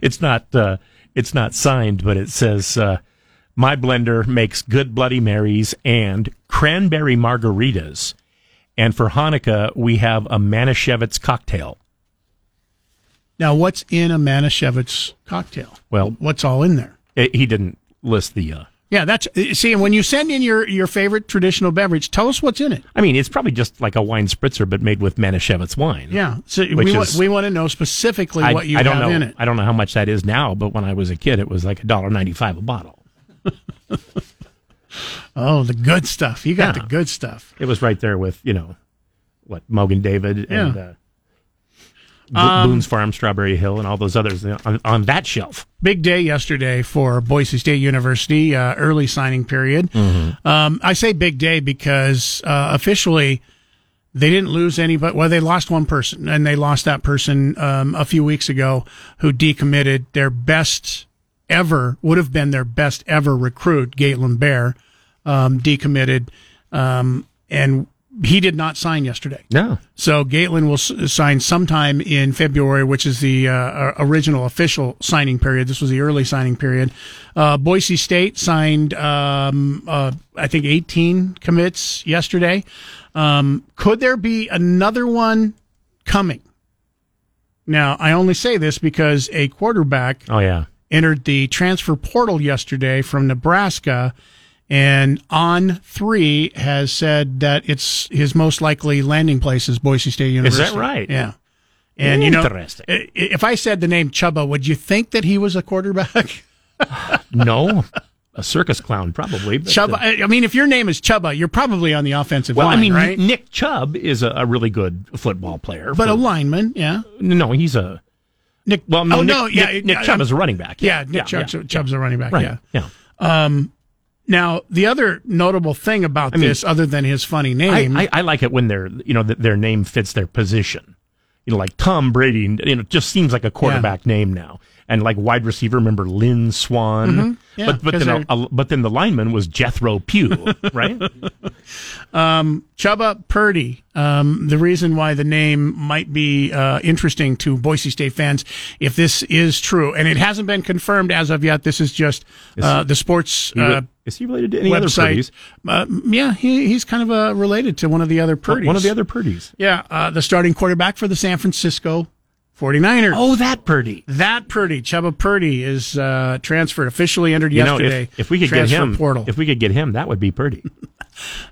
It's not uh, it's not signed, but it says uh, my blender makes good Bloody Marys and cranberry margaritas, and for Hanukkah we have a Manischewitz cocktail. Now, what's in a Manischewitz cocktail? Well, What's all in there? it, he didn't list the. Uh, Yeah, that's see. And when you send in your your favorite traditional beverage, tell us what's in it. I mean, it's probably just like a wine spritzer, but made with Manischewitz wine. Yeah, so we want is- we want to know specifically I, what you I don't have know. in it. I don't know how much that is now, but when I was a kid, it was like a dollar ninety five a bottle. [LAUGHS] Oh, the good stuff. You got Yeah. the good stuff. It was right there with you know, what Mogen David and Yeah. uh, Bo- Boone's Farm, Strawberry Hill, and all those others on, on that shelf. big day yesterday for Boise State University, uh, early signing period. Um, I say big day because uh, officially they didn't lose anybody. Well, they lost one person, and they lost that person um, a few weeks ago who decommitted their best ever, would have been their best ever recruit, Gatlin Bair, um, decommitted. Um, and he did not sign yesterday. No, So Gatlin will s- sign sometime in February, which is the uh, original official signing period. This was the early signing period. Uh, Boise State signed, um, uh, I think, 18 commits yesterday. Um, could there be another one coming? Now, I only say this because a quarterback oh yeah, entered the transfer portal yesterday from Nebraska, and On3 has said that it's his most likely landing place is Boise State University. Is that right? Yeah. And you know, Interesting. if I said the name Chuba, would you think that he was a quarterback? [LAUGHS] no, a circus clown probably. But, Chuba. uh, I mean, if your name is Chuba, you're probably on the offensive well, line, I mean, right? Nick Chubb is a, a really good football player, but for- a lineman, yeah. no, he's a Nick. well, no, oh, Nick, no, yeah, Nick, Nick Chubb is a running back. yeah. Nick Chubb's, yeah, Chubb's a running back. right, Yeah. yeah. Now, the other notable thing about I mean, this, other than his funny name, I, I, I like it when their you know th- their name fits their position. You know, like Tom Brady. You know, just seems like a quarterback name now. And like wide receiver, remember Lynn Swann. Mm-hmm. Yeah, but but then a, a- but then the lineman was Jethro Pugh, [LAUGHS] right? Chuba Purdy. Um, the reason why the name might be uh, interesting to Boise State fans, if this is true, and it hasn't been confirmed as of yet, this is just uh, the sports He uh, is he related to any other website. Purdy's? Uh, yeah, he, he's kind of uh, related to one of the other Purdy's. One of the other Purdy's. Yeah, uh, the starting quarterback for the San Francisco 49ers. Oh, that Purdy. That Purdy, Chuba Purdy, is uh, transferred, officially entered You know, yesterday. if, if we could get him, portal. if we could get him, that would be Purdy. [LAUGHS]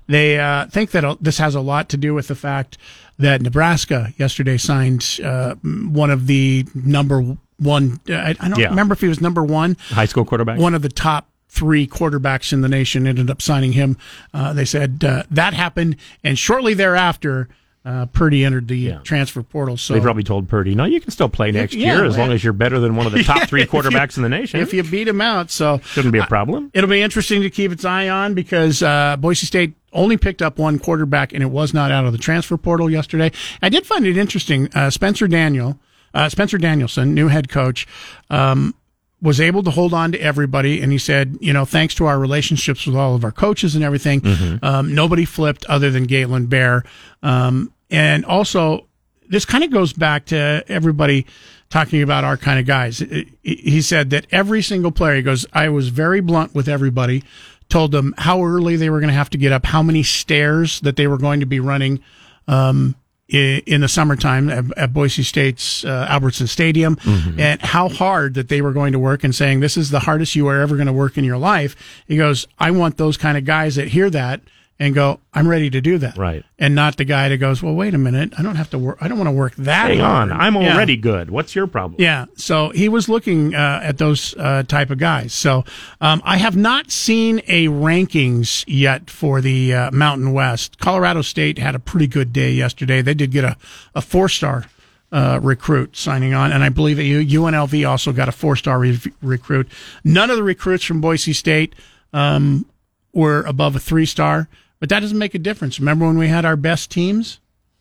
They uh, think that uh, this has a lot to do with the fact that Nebraska yesterday signed uh, one of the number one. I, I don't Yeah. remember if he was number one. High school quarterback. One of the top three quarterbacks in the nation ended up signing him. Uh, they said uh, that happened, and shortly thereafter, uh, Purdy entered the Yeah. transfer portal. So They probably told Purdy, "No, you can still play next yeah, year as long as you're better than one of the [LAUGHS] top Yeah, three if you- quarterbacks in the nation. if you beat him out, so Shouldn't be a problem." It'll be interesting to keep its eye on because uh, Boise State only picked up one quarterback, and it was not out of the transfer portal yesterday. I did find it interesting. Uh, Spencer Daniel, uh, Spencer Danielson, new head coach, um, was able to hold on to everybody, and he said, you know, thanks to our relationships with all of our coaches and everything, um, nobody flipped other than Galen Bair, um, and also this kind of goes back to everybody talking about our kind of guys. He- said that every single player, he goes, I was very blunt with everybody, told them how early they were going to have to get up, how many stairs that they were going to be running um, in the summertime at, at Boise State's uh, Albertson Stadium, and how hard that they were going to work, and saying, This is the hardest you are ever going to work in your life. He goes, I want those kind of guys that hear that and go, I'm ready to do that. Right. And not the guy that goes, Well, wait a minute, I don't have to work, I don't want to work that Hang hard. on, I'm Yeah. already good. What's your problem? Yeah, so he was looking uh, at those uh, type of guys. So um, I have not seen a rankings yet for the uh, Mountain West. Colorado State had a pretty good day yesterday. They did get a, a four star uh, recruit signing on, and I believe that UNLV also got a four star re- recruit. None of the recruits from Boise State um, were above a three star, but that doesn't make a difference. Remember when we had our best teams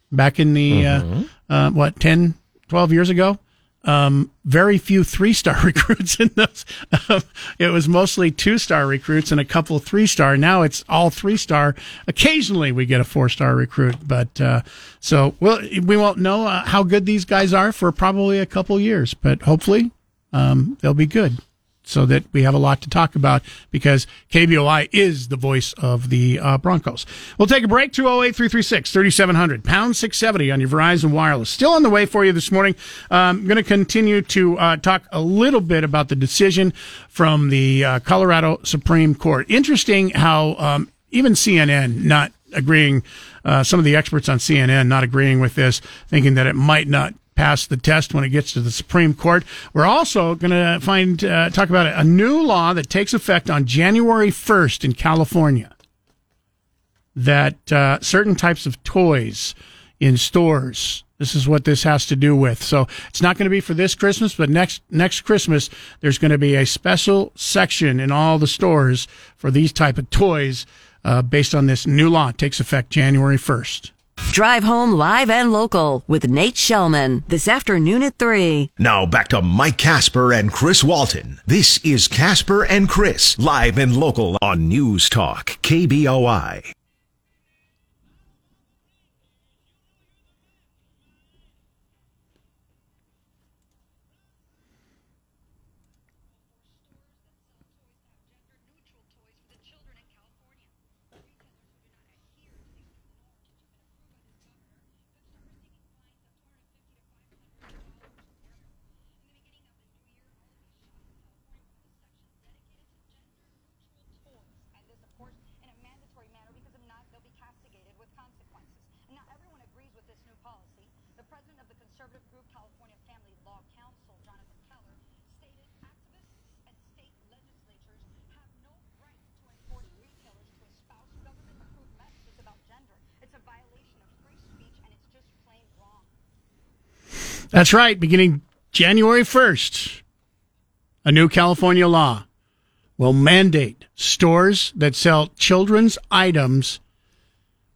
back in the uh, uh, what 10, 12 years ago? um, very few three star [LAUGHS] recruits in those. Um, it was mostly two star recruits and a couple three star. Now it's all three star. Occasionally we get a four star recruit, but uh, so we'll, we won't know uh, how good these guys are for probably a couple years, but hopefully um, they'll be good. So that we have a lot to talk about because KBOI is the voice of the uh, Broncos. We'll take a break. 208 336 3700, pound 670 on your Verizon Wireless. Still on the way for you this morning. I'm um, going to continue to uh, talk a little bit about the decision from the uh, Colorado Supreme Court. Interesting how um, even CNN not agreeing, uh, some of the experts on CNN not agreeing with this, thinking that it might not pass the test when it gets to the Supreme Court. We're also going to find uh, talk about a new law that takes effect on January 1st in California. That uh, certain types of toys in stores. This is what this has to do with. So it's not going to be for this Christmas, but next next Christmas there's going to be a special section in all the stores for these type of toys uh, based on this new law. It takes effect January 1st. Drive home live and local with Nate Shelman this afternoon at 3. Now back to Mike Casper and Chris Walton. This is Casper and Chris, live and local on News Talk, KBOI. That's right. Beginning January 1st, a new California law will mandate stores that sell children's items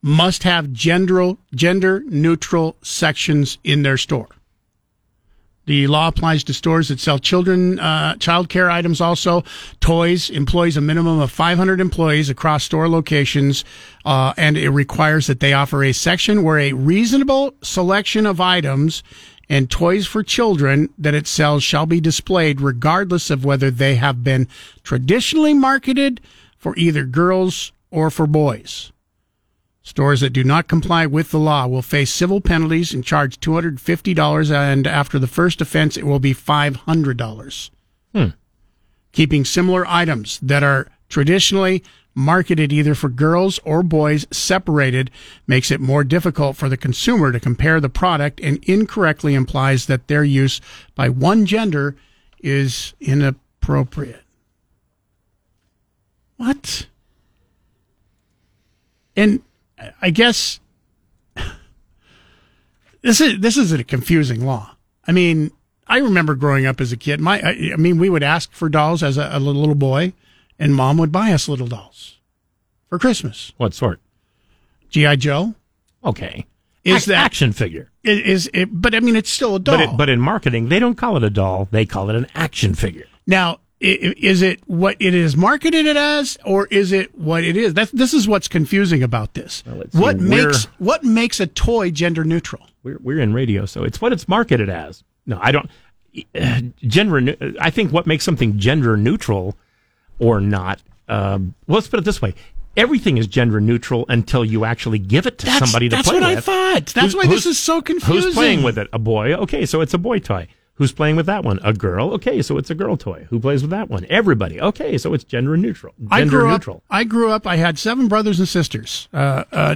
must have gender, gender neutral sections in their store. The law applies to stores that sell children, uh, child care items also. Toys employs a minimum of 500 employees across store locations, uh, and it requires that they offer a section where a reasonable selection of items and toys for children that it sells shall be displayed regardless of whether they have been traditionally marketed for either girls or for boys. Stores that do not comply with the law will face civil penalties and charge $250, and after the first offense, it will be $500. Hmm. Keeping similar items that are traditionally marketed either for girls or boys separated makes it more difficult for the consumer to compare the product and incorrectly implies that their use by one gender is inappropriate. What? And I guess [LAUGHS] this is this is a confusing law. I mean, I remember growing up as a kid. My, I, mean, we would ask for dolls as a, a little boy, and mom would buy us little dolls for Christmas. What sort? GI Joe Okay. is Ac- that action figure? Is, is it? But I mean, it's still a doll. But it, but in marketing, they don't call it a doll; they call it an action figure. Now, is it what it is marketed it as, or is it what it is? That's this is what's confusing about this. see, what makes what makes a toy gender neutral? We're we're in radio, so it's what it's marketed as. No, I don't. uh, gender. I think what makes something gender neutral or not. Um, well, let's put it this way: everything is gender neutral until you actually give it to That's- somebody to play with. that's what I thought. That's why this is so confusing. Who's playing with it? A boy. Okay, so it's a boy toy. Who's playing with that one? A girl. Okay, so it's a girl toy. Who plays with that one? Everybody. Okay, so it's gender neutral. Gender I grew neutral. up. I grew up. I had seven brothers and sisters. Uh, uh,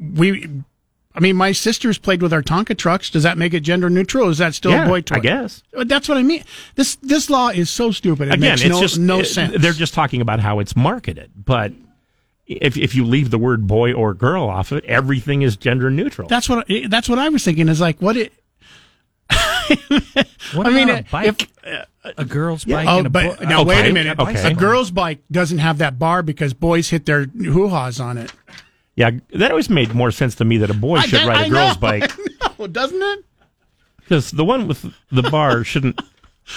we, I mean, my sisters played with our Tonka trucks. Does that make it gender neutral? Is that still Yeah, a boy toy? I guess. Uh, That's what I mean. This this law is so stupid. It Again, makes it's no, just no it- sense. They're just talking about how it's marketed, but if if you leave the word boy or girl off of it, everything is gender neutral. That's what I- that's what I was thinking. Is like what it. [LAUGHS] What I mean, about a if- bike? a girl's bike Oh, and a but boy- now okay, wait a minute. okay. A girl's bike doesn't have that bar because boys hit their hoo ha's on it. Yeah, that always made more sense to me that a boy I- should ride a I girl's know, [LAUGHS] bike know, doesn't it? because the one with the bar shouldn't.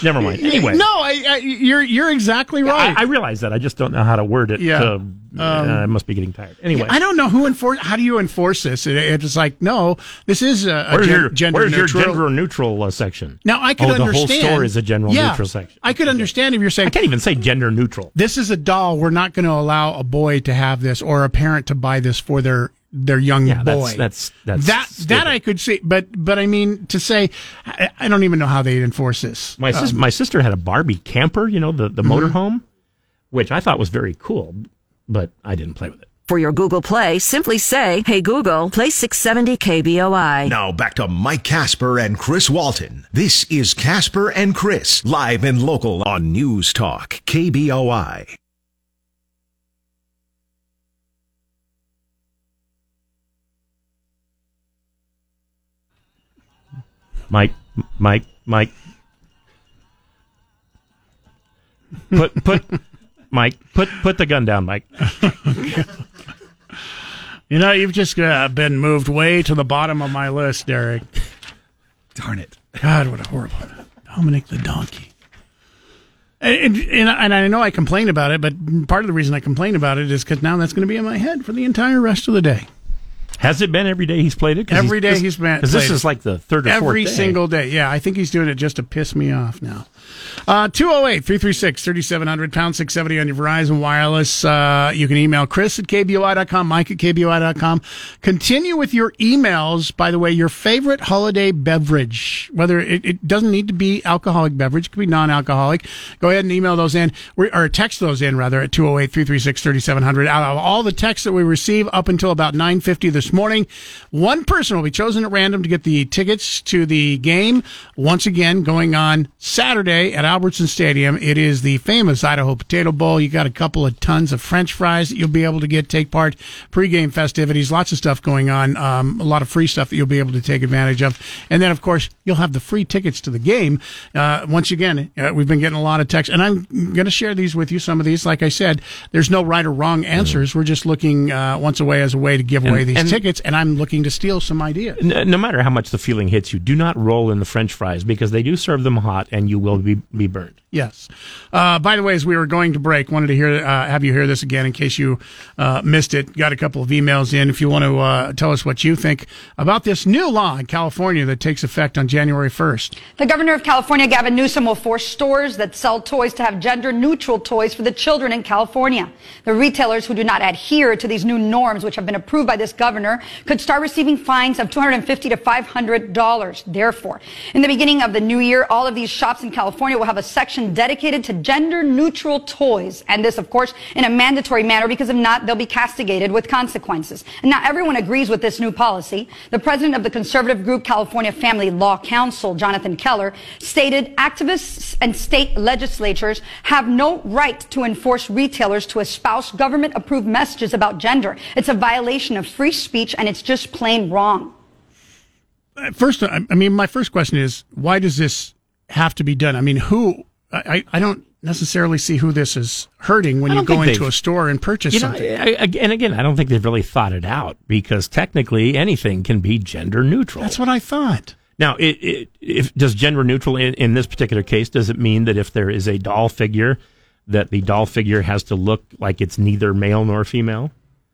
Never mind. Anyway, no, I, I, you're you're exactly right. I, I realize that. I just don't know how to word it. Yeah. to- Um, uh, I must be getting tired. Anyway, I don't know who enforce. How do you enforce this? It, it's like no, this is a, a where's gen- your gender where's neutral. your gender neutral uh, section? Now I could oh, the understand. whole store is a general Yeah, neutral section. I could understand if you're saying I can't even say gender neutral. this is a doll. We're not going to allow a boy to have this or a parent to buy this for their their young Yeah, that's- boy. that's- that's that stupid. that I could see. But but I mean to say, I, I don't even know how they'd enforce this. My sis- Um, my sister had a Barbie camper, you know, the the Mhm. motorhome, which I thought was very cool, but I didn't play with it. For your Google Play, simply say, Hey Google, play 670 KBOI. Now back to Mike Casper and Chris Walton. This is Casper and Chris, live and local on News Talk, KBOI. Mike, Mike, Mike. Put put Mike, put put the gun down, Mike. You know, you've just uh, been moved way to the bottom of my list, Derek. Darn it. God, what a horrible Dominick the Donkey. And, and, and I- and I know I complain about it, but part of the reason I complain about it is because now that's going to be in my head for the entire rest of the day. Has it been every day he's played it? Every day this- he's been 'cause this is like the third or fourth Every day. single day. Yeah, I think he's doing it just to piss me off now. Uh, 208 336 3700, pound 670 on your Verizon Wireless. Uh, you can email Chris at KBOI.com, Mike at KBOI.com. Continue with your emails, by the way, your favorite holiday beverage, whether it, it doesn't need to be alcoholic beverage, it could be non alcoholic. Go ahead and email those in, or or text those in rather at 208 336 3700. Out of all the texts that we receive up until about 950 this morning, one person will be chosen at random to get the tickets to the game once again going on Saturday at Albertson Stadium. It is the famous Idaho Potato Bowl. You got a couple of tons of French fries that you'll be able to get, take part, pregame festivities, lots of stuff going on, um, a lot of free stuff that you'll be able to take advantage of. And then, of course, you'll have the free tickets to the game. Uh, once again, uh, we've been getting a lot of texts, and I'm going to share these with you. Some of these, like I said, there's no right or wrong answers. We're just looking uh, once away as a way to give away And- these and- tickets, and I'm looking to steal some ideas. No matter how much the feeling hits you, do not roll in the French fries because they do serve them hot and you will be, be burned. Yes. Uh, by the way, as we were going to break, wanted to hear uh, have you hear this again in case you uh, missed it. Got a couple of emails in. If you want to uh, tell us what you think about this new law in California that takes effect on January first. The governor of California, Gavin Newsom, will force stores that sell toys to have gender neutral toys for the children in California. The retailers who do not adhere to these new norms, which have been approved by this governor, could start receiving fines of $250 to $500. Therefore, in the beginning of the new year, all of these shops in California will have a section dedicated to gender neutral toys. And this, of course, in a mandatory manner because if not, they'll be castigated with consequences. And not everyone agrees with this new policy. The president of the conservative group California Family Law Council, Jonathan Keller, stated activists and state legislatures have no right to enforce retailers to espouse government approved messages about gender. It's a violation of free speech and it's just plain wrong. Uh, First, I mean, my first question is why does this have to be done? I mean, who? I, I don't necessarily see who this is hurting when you go into a store and purchase You know, something. I, I- and again, I don't think they've really thought it out because technically anything can be gender neutral. That's what I thought. Now, it, it, if does gender neutral in, in this particular case? Does it mean that if there is a doll figure, that the doll figure has to look like it's neither male nor female?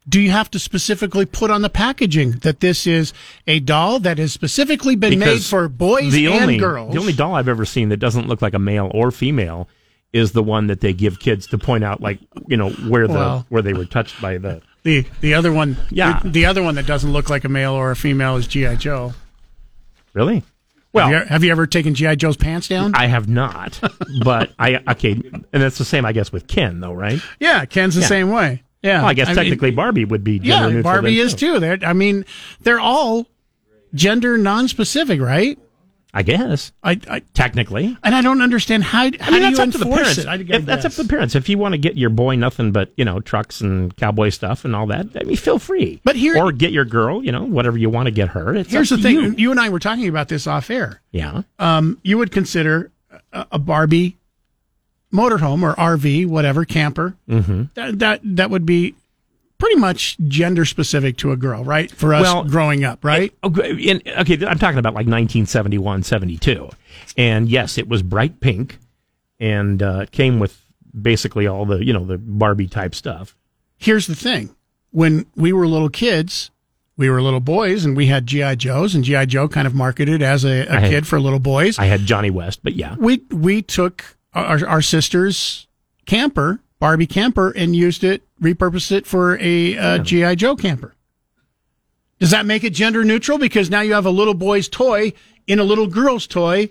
Do you have to specifically put on the packaging that this is a doll that has specifically been made for boys the and only, girls? The only doll I've ever seen that doesn't look like a male or female is the one that they give kids to point out, like you know where the Well- where they were touched by the. the the other one, Yeah. the, the other one that doesn't look like a male or a female is GI Joe. Really? Well, Well, have you, have you ever taken GI Joe's pants down? I have not, but I okay, and that's the same, I guess, with Ken, though, right? yeah, Ken's the Yeah. same way. Yeah, Well, I guess mean, technically Barbie would be gender yeah, neutral. Barbie is too. They're, I mean, they're all gender non-specific, right? I guess I, I technically. and I don't understand how how I mean, that's up to the parents. I, I If- that's up to the parents. If you want to get your boy nothing but you know trucks and cowboy stuff and all that, I mean, feel free. But here- or get your girl, you know, whatever you want to get her. It's Here's the thing: you. you. and I were talking about this off air. Yeah, Um, you would consider a, a Barbie motorhome or RV, whatever camper. Mm-hmm. That that that would be pretty much gender specific to a girl, right? For us Well, growing up, right? Okay, in, okay, I'm talking about like 1971, 72. And yes, it was bright pink and uh, it came with basically all the, you know, the Barbie type stuff. Here's the thing: when we were little kids. We were little boys, and we had GI Joes, and GI Joe kind of marketed as a had- kid for little boys. I had Johnny West, but yeah. we we took our, our sister's camper, Barbie camper, and used it, repurposed it for a uh, GI Joe camper. Does that make it gender neutral? Because now you have a little boy's toy in a little girl's toy.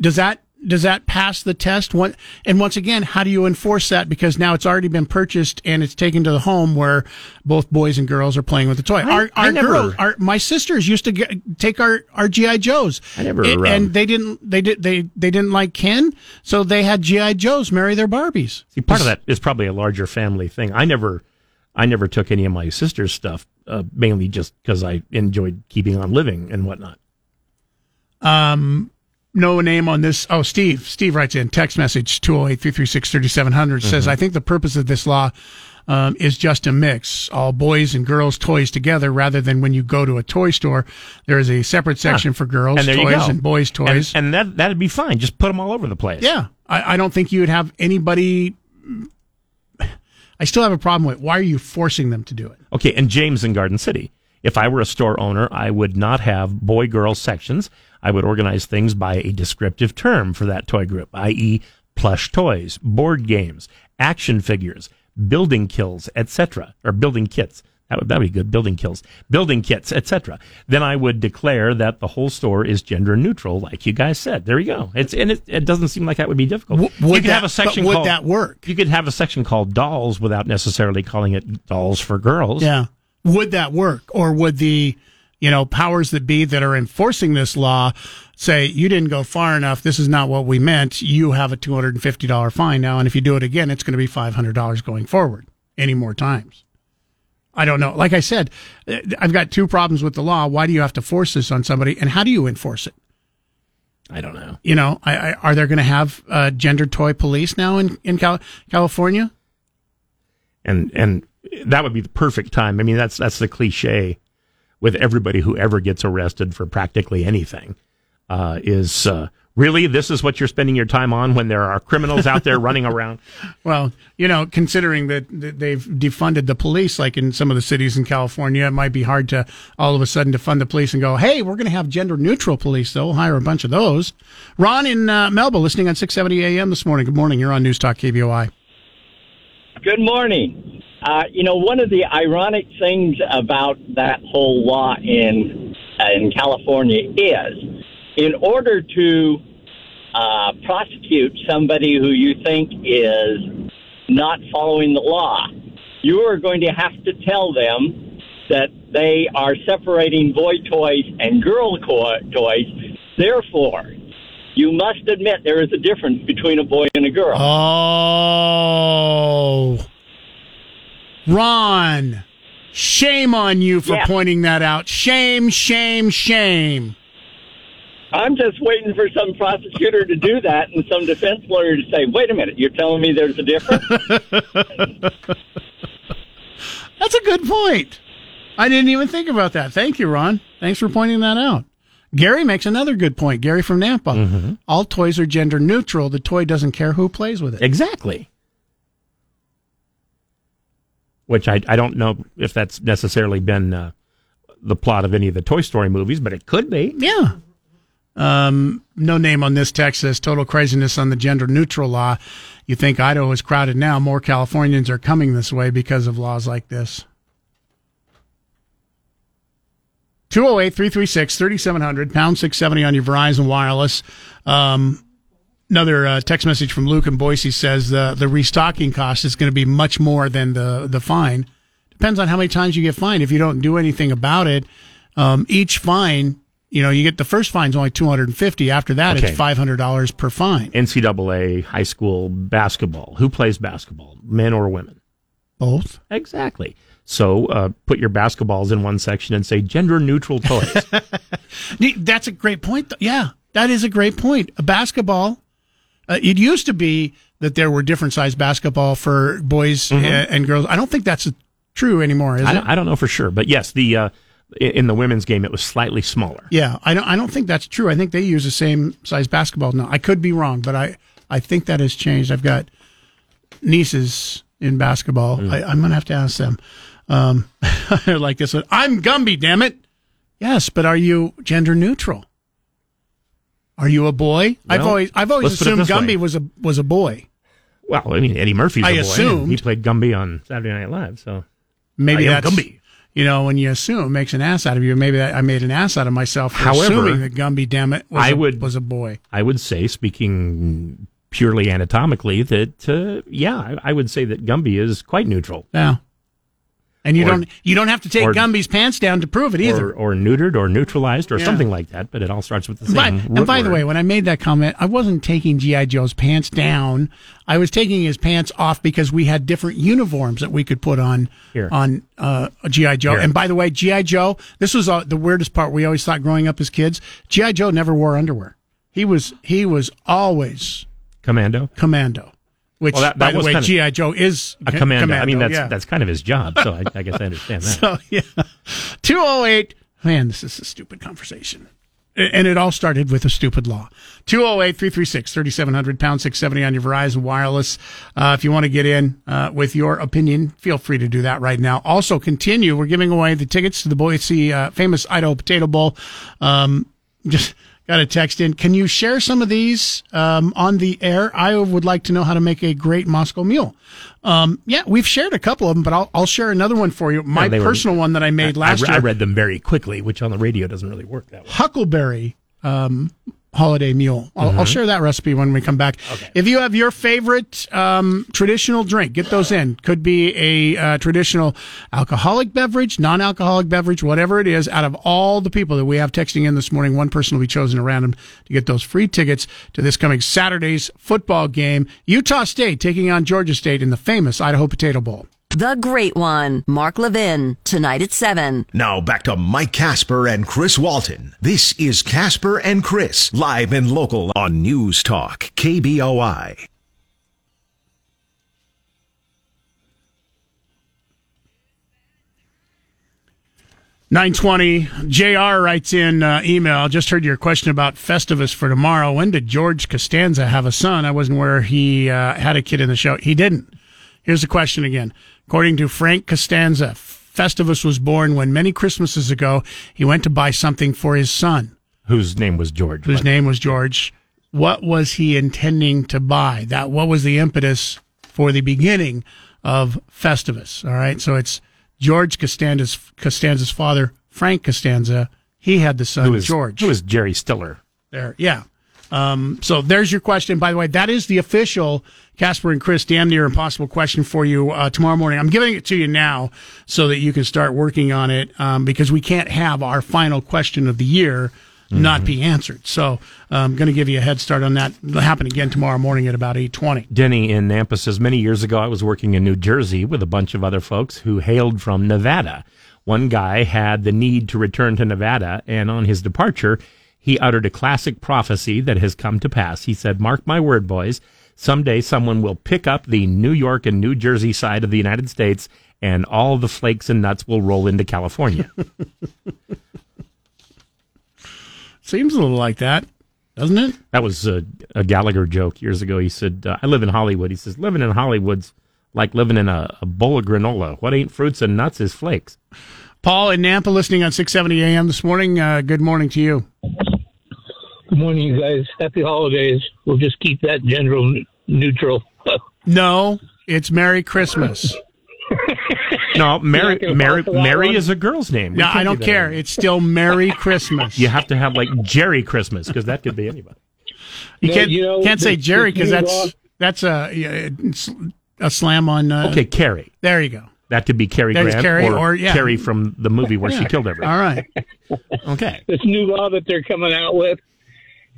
Does that does that pass the test? One, and once again, how do you enforce that? Because now it's already been purchased and it's taken to the home where both boys and girls are playing with the toy. I- our our never- girls, our my sisters used to get, take our our GI Joes. I never, and, um, and they didn't they did they they didn't like Ken, so they had GI Joes marry their Barbies. See, part of that is probably a larger family thing. I never, I never took any of my sister's stuff, uh, mainly just because I enjoyed keeping on living and whatnot. Um, no name on this. Oh, Steve. Steve writes in text message 208 336 3700 says, Mm-hmm. I think the purpose of this law um, is just a mix, all boys and girls toys together, rather than when you go to a toy store, there is a separate section for girls and toys and boys toys. and, and that that'd be fine. Just put them all over the place. yeah, I, I don't think you would have anybody. I still have a problem with why are you forcing them to do it? Okay, and James in Garden City. If I were a store owner, I would not have boy girl sections. I would organize things by a descriptive term for that toy group, i.e., plush toys, board games, action figures, building kills, etc., or building kits. That would that would be good. Building kills, building kits, etc. Then I would declare that the whole store is gender neutral, like you guys said. There you go. It's and it, it doesn't seem like that would be difficult. W- you would could have a section would called, that work? You could have a section called dolls without necessarily calling it dolls for girls. Yeah. Would that work? Or would the, you know, powers that be that are enforcing this law say, you didn't go far enough. This is not what we meant. You have a $250 fine now. And if you do it again, it's going to be $500 going forward any more times. I don't know. Like I said, uh, I've got two problems with the law. Why do you have to force this on somebody? And how do you enforce it? I don't know. You know, I, I, are there going to have uh, gender toy police now in, in Cal- California? and and that would be the perfect time. I mean, that's that's the cliche with everybody who ever gets arrested for practically anything. Uh, is uh, really this is what you're spending your time on when there are criminals out there running around? [LAUGHS] Well, you know, considering that, that they've defunded the police, like in some of the cities in California, it might be hard to all of a sudden defund the police and go, "Hey, we're going to have gender neutral police." Though, we'll hire a bunch of those. Ron in uh, Melba, listening on 670 AM this morning. Good morning. You're on News Talk KBOI. Good morning. Uh, you know, one of the ironic things about that whole law in uh, in California is, in order to uh, prosecute somebody who you think is not following the law, you are going to have to tell them that they are separating boy toys and girl co- toys. Therefore, you must admit there is a difference between a boy and a girl. Oh, Ron, shame on you for Yeah. pointing that out. Shame, shame, shame. I'm just waiting for some prosecutor to do that and some defense lawyer to say, wait a minute, you're telling me there's a difference? [LAUGHS] That's a good point. I didn't even think about that. Thank you, Ron. Thanks for pointing that out. Gary makes another good point. Gary from Nampa. Mm-hmm. All toys are gender neutral. The toy doesn't care who plays with it. Exactly. Which I, I don't know if that's necessarily been uh, the plot of any of the Toy Story movies, but it could be. Yeah. Um, no name on this text says total craziness on the gender neutral law. You think Idaho is crowded now? More Californians are coming this way because of laws like this. 208 336 3700, pound 670 on your Verizon Wireless. Um, another uh, text message from Luke in Boise says the, the restocking cost is going to be much more than the, the fine. Depends on how many times you get fined. If you don't do anything about it, um, each fine, you know, you get the first fine's only 250. After that, Okay. it's $500 per fine. NCAA high school basketball. Who plays basketball, men or women? Both. Exactly. So uh, put your basketballs in one section and say gender neutral toys. [LAUGHS] That's a great point. Yeah, that is a great point. A basketball. Uh, it used to be that there were different size basketball for boys Mhm. a- and girls. I don't think that's true anymore. Is I, it? don't, I don't know for sure, but yes, the uh, in the women's game it was slightly smaller. Yeah, I don't. I don't think that's true. I think they use the same size basketball now. I could be wrong, but I I think that has changed. I've got nieces in basketball. Mm. I, I'm gonna have to ask them. Um, [LAUGHS] like this one. I'm Gumby. Damn it. Yes, but are you gender neutral? Are you a boy? I've always I've always let's put it assumed this way. Gumby was a was a boy. Well, I mean Eddie Murphy's I a boy. assumed. he played Gumby on Saturday Night Live. So Maybe I that's Gumby. You know, when you assume makes an ass out of you, maybe that, I made an ass out of myself for However, assuming that Gumby, damn it, was, I a, would- was a boy. I would say, speaking purely anatomically, that uh, yeah, I, I would say that Gumby is quite neutral. Yeah. And you Or- don't you don't have to take or- Gumby's pants down to prove it either. Or, or neutered or neutralized or Yeah. something like that, but it all starts with the same. But, and by the way, when I made that comment, I wasn't taking GI Joe's pants down. I was taking his pants off because we had different uniforms that we could put on Here. on uh, GI Joe. Here. And by the way, GI Joe, this was uh, the weirdest part. We always thought growing up as kids, GI Joe never wore underwear. He was he was always Commando. commando. Which, Well, that- by the way, GI Joe is a co- commando. I mean, that's yeah. that's kind of his job. So I, I guess I understand that. [LAUGHS] So yeah, two oh eight. Man, this is a stupid conversation, and it all started with a stupid law. 208-336-3700 pound six seventy on your Verizon wireless. Uh, if you want to get in uh, with your opinion, feel free to do that right now. Also, continue. We're giving away the tickets to the Boise uh, famous Idaho Potato Bowl. Um, just got a text in. Can you share some of these um, on the air? I would like to know how to make a great Moscow Mule. Um, yeah, we've shared a couple of them, but I'll, I'll share another one for you. My Yeah, they were- personal one that I made last I, year. I read them very quickly, which on the radio doesn't really work that way. Huckleberry um, holiday mule. I'll, I'll Mhm. share that recipe when we come back. If you have your favorite um, traditional drink, get those in. Could be a uh, traditional alcoholic beverage, non-alcoholic beverage, whatever it is. Out of all the people that we have texting in this morning, one person will be chosen at random to get those free tickets to this coming Saturday's football game. Utah State taking on Georgia State in the famous Idaho Potato Bowl. The Great One, Mark Levin, tonight at 7. Now back to Mike Casper and Chris Walton. This is Casper and Chris, live and local on News Talk, KBOI. Nine twenty. Jr. writes in uh, email. Just heard your question about Festivus for tomorrow. When did George Costanza have a son? I wasn't where he uh, had a kid in the show. He didn't. Here's the question again. According to Frank Costanza, Festivus was born when many Christmases ago he went to buy something for his son, Whose name was George? whose name was George. What was he intending to buy? That what was the impetus for the beginning of Festivus? All right, so it's George Costanza's Costanza's father, Frank Costanza. He had the son Who was George. Who was Jerry Stiller? There, yeah. Um, so there's your question. By the way, that is the official Casper and Chris damn near impossible question for you uh, tomorrow morning. I'm giving it to you now so that you can start working on it um, because we can't have our final question of the year not be answered. So I'm going to give you a head start on that. It'll happen again tomorrow morning at about 8:20. Denny in Nampa says many years ago I was working in New Jersey with a bunch of other folks who hailed from Nevada. One guy had the need to return to Nevada, and on his departure, he uttered a classic prophecy that has come to pass. He said, Mark my word, boys, someday someone will pick up the New York and New Jersey side of the United States, and all the flakes and nuts will roll into California. [LAUGHS] Seems a little like that, doesn't it? That was a, a Gallagher joke years ago. He said, uh, I live in Hollywood. He says, living in Hollywood's like living in a, a bowl of granola. What ain't fruits and nuts is flakes. Paul in Nampa listening on 670 AM this morning. Uh, good morning to you. Good morning, you guys. Happy holidays. We'll just keep that general n- neutral. [LAUGHS] No, it's Merry Christmas. No, Mary, Mary, fall for that Mary is a girl's name. We No, I do don't that care. anymore. It's still Merry [LAUGHS] Christmas. You have to have like Jerry Christmas because that could be anybody. You No, can't you know, can't say Jerry because that's law- that's a a slam on. Uh, Okay, Carrie. there you go. That could be Cary There's Grant Cary, or, or, yeah. Carrie from the movie where she killed everyone. All right. Okay. [LAUGHS] This new law that they're coming out with,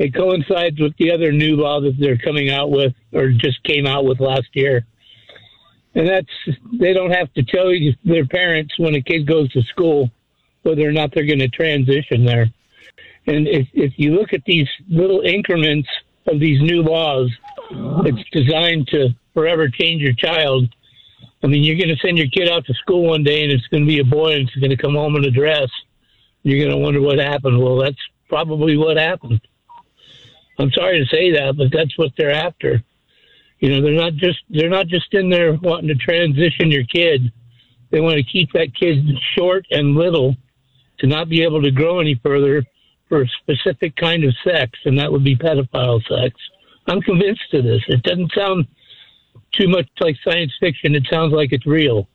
it coincides with the other new law that they're coming out with, or just came out with last year. And that's they don't have to tell you their parents when a kid goes to school whether or not they're going to transition there. And if if you look at these little increments of these new laws, it's designed to forever change your child. I mean, you're going to send your kid out to school one day and it's going to be a boy and it's going to come home in a dress. You're going to wonder what happened. Well, that's probably what happened. I'm sorry to say that, but that's what they're after. You know, they're not just they're not just in there wanting to transition your kid. They want to keep that kid short and little to not be able to grow any further for a specific kind of sex, and that would be pedophile sex. I'm convinced of this. It doesn't sound too much like science fiction. It sounds like it's real.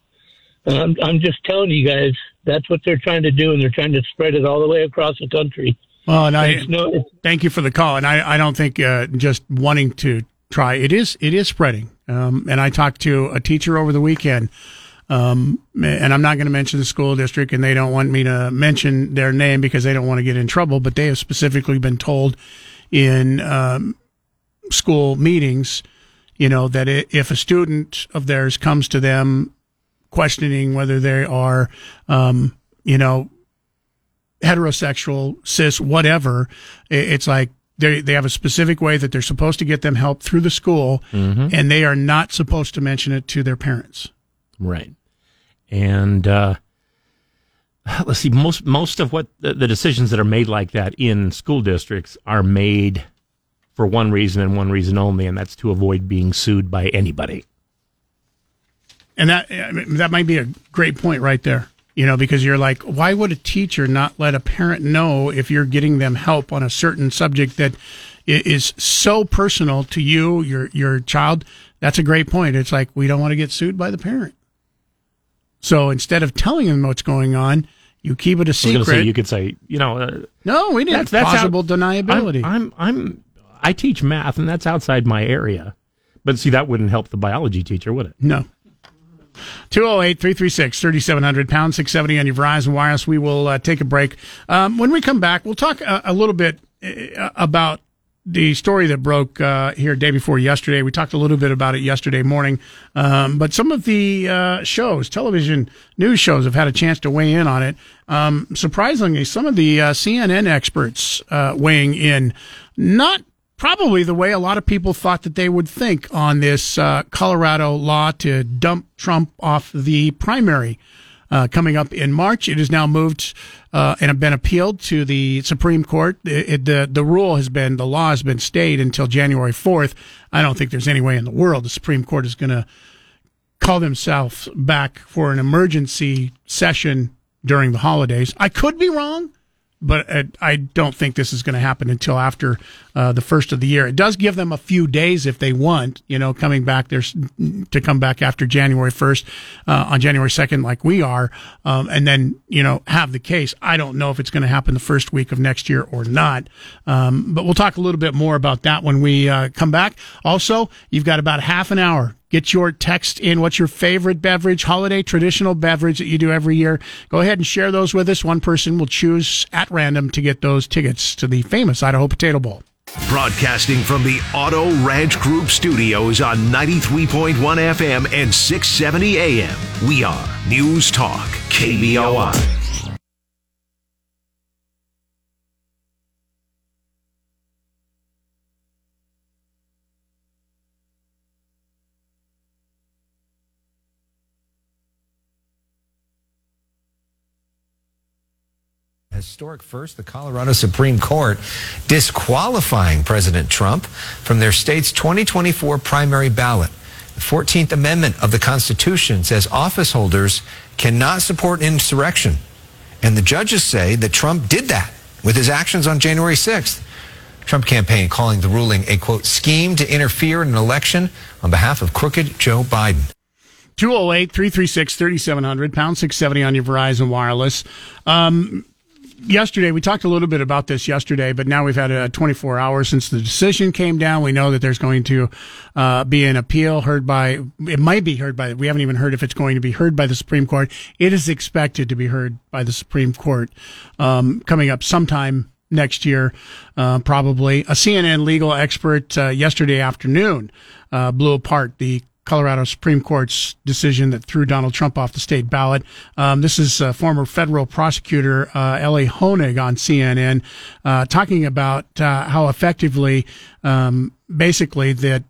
I'm, I'm just telling you guys, that's what they're trying to do, and they're trying to spread it all the way across the country. Well, and I no, thank you for the call. And I, I don't think uh, just wanting to try it is it is spreading. Um, and I talked to a teacher over the weekend, um, and I'm not going to mention the school district, and they don't want me to mention their name because they don't want to get in trouble. But they have specifically been told in um, school meetings, you know, that if a student of theirs comes to them questioning whether they are, um, you know, heterosexual, cis, whatever. It's like they they have a specific way that they're supposed to get them help through the school, and they are not supposed to mention it to their parents. Right. And uh, [SIGHS] let's see, most most of what the, the decisions that are made like that in school districts are made for one reason and one reason only, and that's to avoid being sued by anybody. And that that might be a great point right there. You know, because you're like, why would a teacher not let a parent know if you're getting them help on a certain subject that is so personal to you, your your child? That's a great point. It's like we don't want to get sued by the parent. So instead of telling them what's going on, you keep it a was going to secret. say you could say, you know, uh, no, we didn't. That's Possible deniability. I'm, I'm I'm I teach math, and that's outside my area. But see, that wouldn't help the biology teacher, would it? No. 208 336 3700 pound 670 on your Verizon Wireless. We will uh, take a break. Um, when we come back, we'll talk a, a little bit uh, about the story that broke uh, here day before yesterday. We talked a little bit about it yesterday morning, um, but some of the uh, shows, television news shows, have had a chance to weigh in on it. Um, surprisingly, some of the uh, CNN experts uh, weighing in, not probably the way a lot of people thought that they would think on this uh, Colorado law to dump Trump off the primary uh, coming up in March. It is now moved uh, and have been appealed to the Supreme Court. It, it- the the rule has been the law has been stayed until January fourth. I don't think there's any way in the world the Supreme Court is going to call themselves back for an emergency session during the holidays. I could be wrong, but uh, I don't think this is going to happen until after uh, the first of the year. It does give them a few days if they want, you know, coming back there's to come back after January 1st, uh, on January 2nd, like we are, um, and then, you know, have the case. I don't know if it's going to happen the first week of next year or not. Um, but we'll talk a little bit more about that when we uh, come back. Also, you've got about half an hour Get your text in. What's your favorite beverage, holiday traditional beverage that you do every year? Go ahead and share those with us. One person will choose at random to get those tickets to the famous Idaho Potato Bowl. Broadcasting from the Auto Ranch Group studios on 93.1 FM and 670 AM. We are News Talk, KBOI. Historic first, the Colorado Supreme Court disqualifying President Trump from their state's 2024 primary ballot. The 14th Amendment of the Constitution says office holders cannot support insurrection. And the judges say that Trump did that with his actions on January 6th. Trump campaign calling the ruling a quote scheme to interfere in an election on behalf of crooked Joe Biden. 208 336 3700, pound 670 on your Verizon Wireless. Um, yesterday, we talked a little bit about this yesterday, but now we've had a 24 hours since the decision came down. We know that there's going to uh, be an appeal heard by, it might be heard by, we haven't even heard if it's going to be heard by the Supreme Court. It is expected to be heard by the Supreme Court um, coming up sometime next year, uh, probably. A CNN legal expert uh, yesterday afternoon uh, blew apart the Colorado Supreme Court's decision that threw Donald Trump off the state ballot. Um, this is uh, former federal prosecutor uh, Elie Honig on CNN uh, talking about uh, how effectively, um, basically, that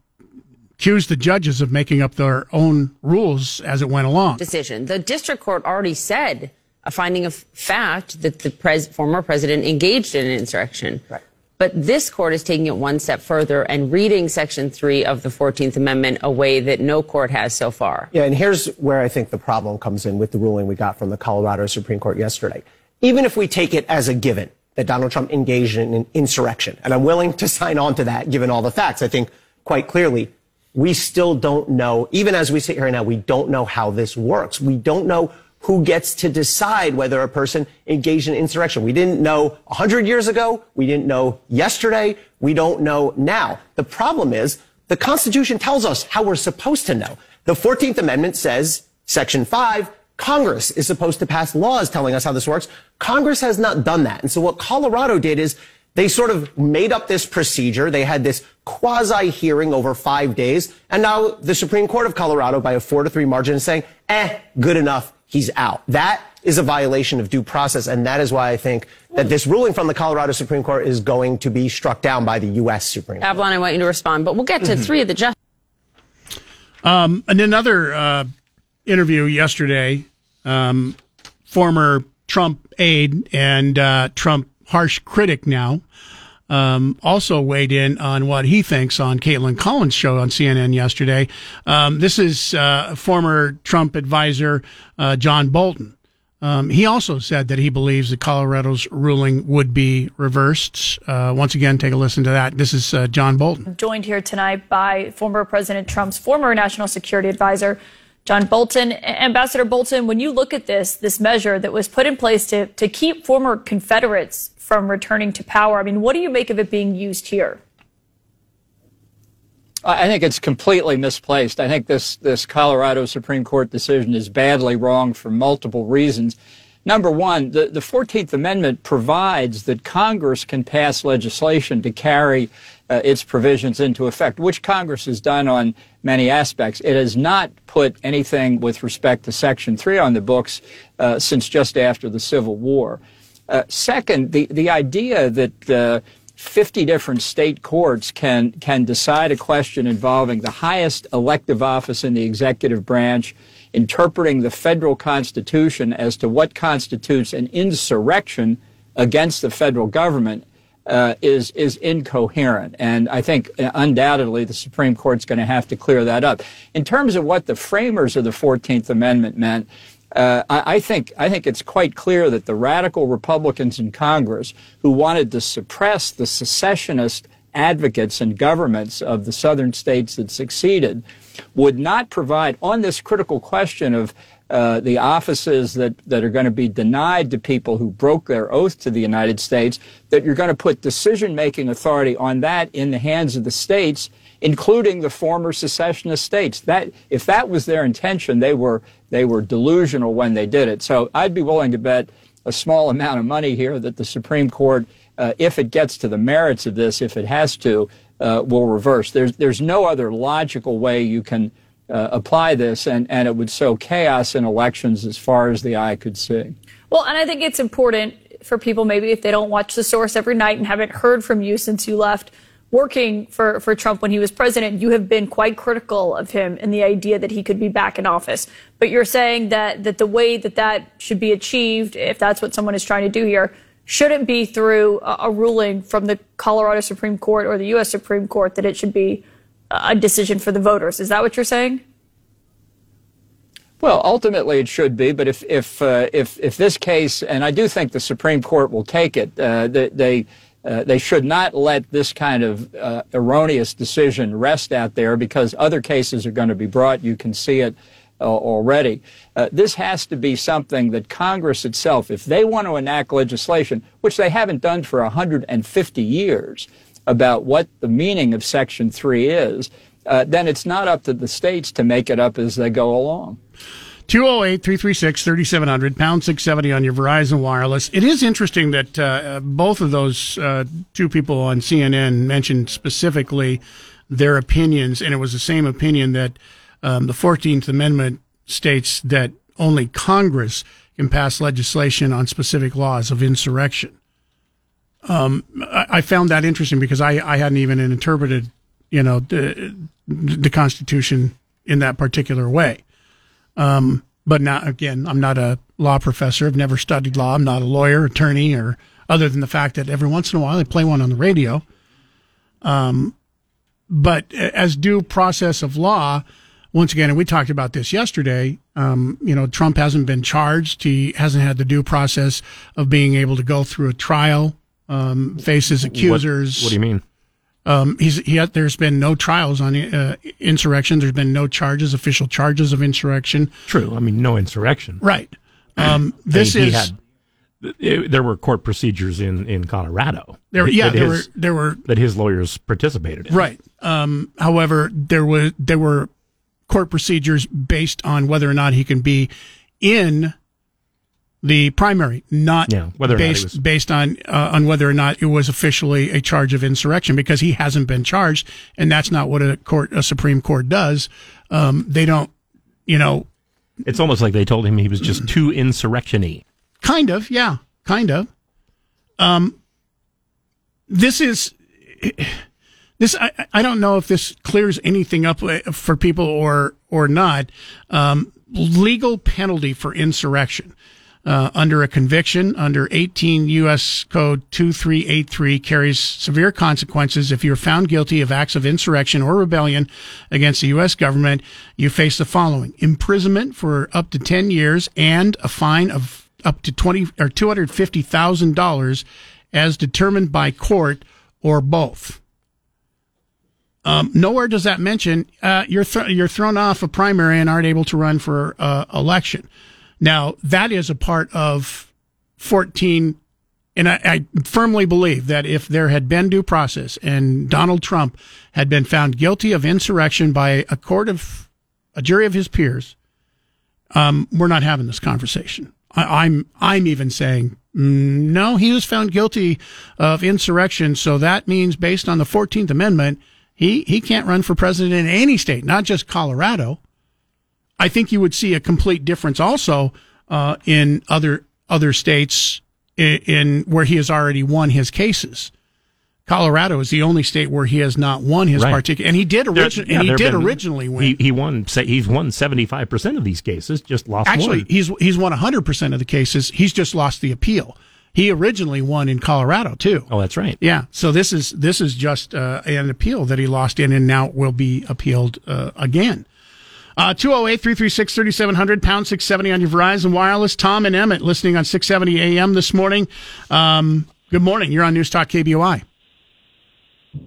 accused the judges of making up their own rules as it went along. Decision. The district court already said a finding of fact that the pres- former president engaged in an insurrection. Right. But this court is taking it one step further and reading Section 3 of the 14th Amendment a way that no court has so far. Yeah, and here's where I think the problem comes in with the ruling we got from the Colorado Supreme Court yesterday. Even if we take it as a given that Donald Trump engaged in an insurrection, and I'm willing to sign on to that given all the facts, I think quite clearly we still don't know, even as we sit here now, we don't know how this works. We don't know who gets to decide whether a person engaged in insurrection. We didn't know 100 years ago. We didn't know yesterday. We don't know now. The problem is the Constitution tells us how we're supposed to know. The 14th Amendment says, Section 5, Congress is supposed to pass laws telling us how this works. Congress has not done that. And so what Colorado did is they sort of made up this procedure. They had this quasi hearing over five days. And now the Supreme Court of Colorado by a four to three margin is saying, eh, good enough he's out. That is a violation of due process, and that is why I think that this ruling from the Colorado Supreme Court is going to be struck down by the U.S. Supreme Court. Avlon, I want you to respond, but we'll get to three of the justices. Um, and another uh, interview yesterday, um, former Trump aide and uh, Trump harsh critic now, um, also weighed in on what he thinks on Kaitlan Collins' show on CNN yesterday. Um, this is uh, former Trump advisor uh, John Bolton. Um, he also said that he believes that Colorado's ruling would be reversed. Uh, once again, take a listen to that. This is uh, John Bolton. Joined here tonight by former President Trump's former national security advisor, John Bolton. Ambassador Bolton, when you look at this, this measure that was put in place to, to keep former Confederates from returning to power. I mean, what do you make of it being used here? I think it's completely misplaced. I think this, this Colorado Supreme Court decision is badly wrong for multiple reasons. Number one, the, the 14th Amendment provides that Congress can pass legislation to carry uh, its provisions into effect, which Congress has done on many aspects. It has not put anything with respect to Section 3 on the books uh, since just after the Civil War. Uh, second, the, the idea that uh, 50 different state courts can, can decide a question involving the highest elective office in the executive branch, interpreting the federal constitution as to what constitutes an insurrection against the federal government uh, is is incoherent, and I think uh, undoubtedly the Supreme Court's going to have to clear that up. In terms of what the framers of the Fourteenth Amendment meant, uh, I, I, think I think it's quite clear that the radical Republicans in Congress who wanted to suppress the secessionist advocates and governments of the southern states that succeeded would not provide on this critical question of uh, the offices that, that are going to be denied to people who broke their oath to the United States, that you're going to put decision making authority on that in the hands of the states including the former secessionist states. That if that was their intention, they were they were delusional when they did it. So I'd be willing to bet a small amount of money here that the Supreme Court, uh, if it gets to the merits of this, if it has to, uh, will reverse. There's there's no other logical way you can. Uh, apply this, and, and it would sow chaos in elections as far as the eye could see. Well, and I think it's important for people, maybe if they don't watch the source every night and haven't heard from you since you left, working for, for Trump when he was president, you have been quite critical of him and the idea that he could be back in office. But you're saying that, that the way that that should be achieved, if that's what someone is trying to do here, shouldn't be through a, a ruling from the Colorado Supreme Court or the U.S. Supreme Court, that it should be a decision for the voters. Is that what you're saying? Well, ultimately it should be, but if if uh, if if this case, and I do think the Supreme Court will take it, uh, they they, uh, they should not let this kind of uh, erroneous decision rest out there because other cases are going to be brought. You can see it uh, already. Uh, this has to be something that Congress itself, if they want to enact legislation, which they haven't done for 150 years, about what the meaning of Section 3 is, uh, then it's not up to the states to make it up as they go along. 208 336 3700, pound 670 on your Verizon Wireless. It is interesting that uh, both of those uh, two people on CNN mentioned specifically their opinions, and it was the same opinion that um, the 14th Amendment states that only Congress can pass legislation on specific laws of insurrection. Um, I, I, found that interesting because I, I hadn't even interpreted, you know, the, the Constitution in that particular way. Um, but now, again, I'm not a law professor. I've never studied law. I'm not a lawyer, attorney, or other than the fact that every once in a while I play one on the radio. Um, but as due process of law, once again, and we talked about this yesterday, um, you know, Trump hasn't been charged. He hasn't had the due process of being able to go through a trial, um, faces accusers. What, what do you mean? Um, he's he had, there's been no trials on uh, insurrection. There's been no charges, official charges of insurrection. True. I mean, no insurrection. Right. [CLEARS THROAT] Um, this I mean, is. Had, it, there were court procedures in, in Colorado. There, yeah, there his, were there were that his lawyers participated in. Right. Um, however, there was there were court procedures based on whether or not he can be in the primary, not yeah, whether based was... based on uh, on whether or not it was officially a charge of insurrection because he hasn't been charged, and that's not what a court a Supreme Court does. Um, they don't, you know. It's almost like they told him he was just too insurrectiony. Kind of, yeah, kind of. Um, this is this. I, I don't know if this clears anything up uh, for people or or not. Um, legal penalty for insurrection uh, under a conviction under 18 U.S. Code 2383 carries severe consequences. If you're found guilty of acts of insurrection or rebellion against the U.S. government, you face the following imprisonment for up to 10 years and a fine of up to 20 or $250,000 as determined by court or both. Um, nowhere does that mention uh, you're th- you're thrown off a primary and aren't able to run for uh, election. Now, that is a part of 14. And I, I, firmly believe that if there had been due process and Donald Trump had been found guilty of insurrection by a court of a jury of his peers, um, we're not having this conversation. I, I'm I'm even saying no. He was found guilty of insurrection, so that means based on the Fourteenth Amendment, he he can't run for president in any state, not just Colorado. I think you would see a complete difference also uh, in other other states in, in, where he has already won his cases. Colorado is the only state where he has not won his right. particular, and he did originally. Yeah, and he did been, originally win. He, he won. Say he's won seventy five percent of these cases. Just lost. Actually, one. he's he's won hundred percent of the cases. He's just lost the appeal. He originally won in Colorado too. Oh, that's right. Yeah. So this is this is just uh, an appeal that he lost in, and now will be appealed uh, again. Uh, 208 336 3700, pound 670 on your Verizon Wireless. Tom and Emmett listening on 670 AM this morning. Um, good morning. You're on News Talk KBOI.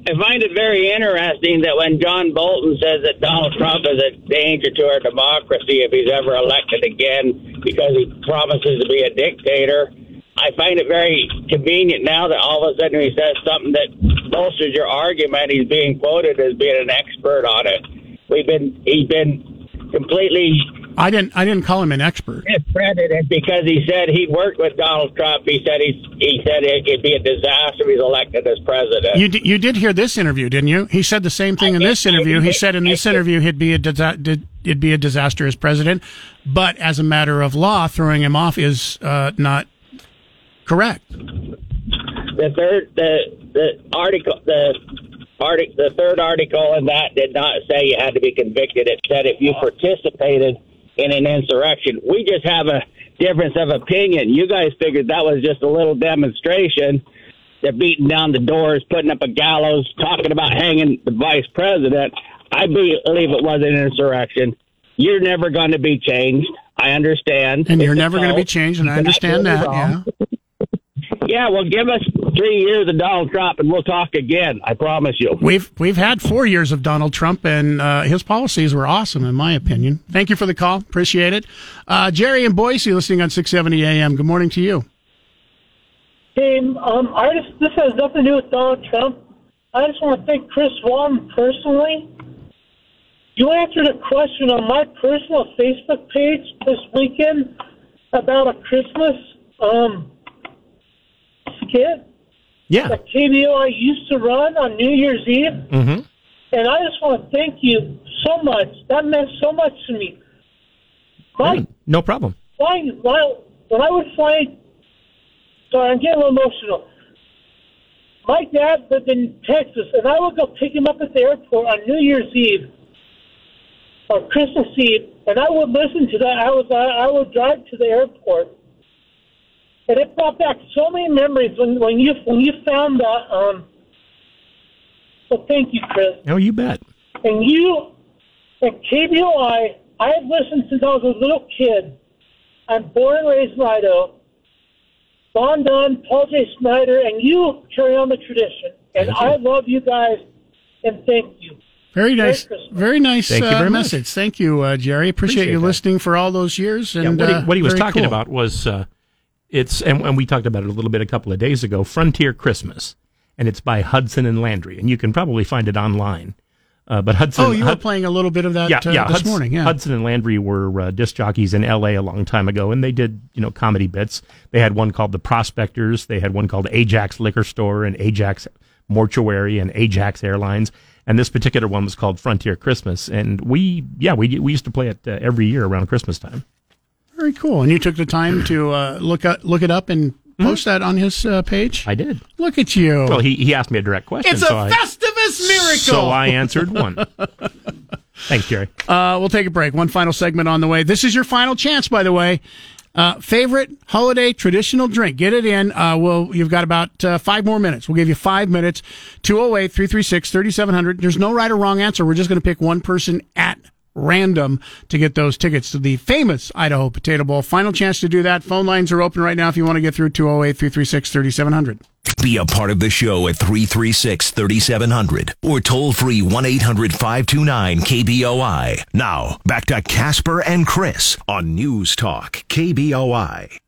I find it very interesting that when John Bolton says that Donald Trump is a danger to our democracy if he's ever elected again because he promises to be a dictator, I find it very convenient now that all of a sudden he says something that bolsters your argument. He's being quoted as being an expert on it. We've been he's been completely. I didn't. I didn't call him an expert. Discredited because he said he worked with Donald Trump. He said he he said it'd be a disaster if he's elected as president. You d- you did hear this interview, didn't you? He said the same thing I in this interview. He said in this interview he'd be a did, it'd be a disaster as president, but as a matter of law, throwing him off is uh, not correct. The third the the article the article, the third article in that did not say you had to be convicted. It said if you participated in an insurrection. We just have a difference of opinion. You guys figured that was just a little demonstration. They're beating down the doors, putting up a gallows, talking about hanging the vice president. I believe it was an insurrection. You're never going to be changed. I understand. And you're never going to be changed, and I understand that. Yeah. [LAUGHS] Yeah, well, give us three years of Donald Trump, and we'll talk again. I promise you. We've we've had four years of Donald Trump, and uh, his policies were awesome, in my opinion. Thank you for the call, appreciate it. Uh, Jerry and Boise, listening on 670 AM. Good morning to you. Hey, um, I just this has nothing to do with Donald Trump. I just want to thank Chris Walton personally. You answered a question on my personal Facebook page this weekend about a Christmas um, skit Yeah. that KBOI used to run on New Year's Eve, Mm-hmm. and I just want to thank you so much. That meant so much to me. My No problem. flying, while, when I would fly, sorry, I'm getting a little emotional. My dad lived in Texas, and I would go pick him up at the airport on New Year's Eve or Christmas Eve, and I would listen to that. I was I, I would drive to the airport, and it brought back so many memories when when you when you found that. Um, so thank you, Chris. Oh, you bet. And you and KBOI, I have listened since I was a little kid. I'm born and raised in Idaho. Don Dunn, Paul J. Snyder, and you carry on the tradition. And I love you guys, and thank you. Very nice, very nice Thank you uh, very much. message. Thank you, uh, Jerry. Appreciate, Appreciate you that. listening for all those years. And yeah, what, he, uh, what he was talking cool. about was uh, it's and, and we talked about it a little bit a couple of days ago. Frontier Christmas, and it's by Hudson and Landry, and you can probably find it online. Uh, but Hudson, Oh, you were Hud- playing a little bit of that yeah, uh, yeah, this Hudson, morning. Yeah. Hudson and Landry were uh, disc jockeys in L.A. a long time ago, and they did you know comedy bits. They had one called The Prospectors. They had one called Ajax Liquor Store and Ajax Mortuary and Ajax Airlines. And this particular one was called Frontier Christmas. And we, yeah, we we used to play it uh, every year around Christmas time. Very cool. And you took the time to uh, look up, look it up and post that on his uh, page. I did. Look at you. Well, he, he asked me a direct question. it's a so I, Festivus miracle. So I answered one. [LAUGHS] Thanks, Jerry. Uh, we'll take a break. One final segment on the way. This is your final chance, by the way. Uh, favorite holiday traditional drink. Get it in. Uh, well, you've got about uh, five more minutes. We'll give you five minutes. 208 336 3700. There's no right or wrong answer. We're just going to pick one person at random to get those tickets to the famous Idaho Potato Bowl. Final chance to do that. Phone lines are open right now if you want to get through 208 336 3700. Be a part of the show at 336 3700 or toll free 1 800 529 KBOI. Now, back to Casper and Chris on News Talk KBOI.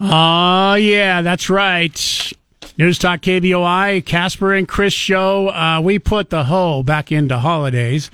Oh, yeah, that's right. News Talk KBOI, Casper and Chris show. Uh, we put the hoe back into holidays.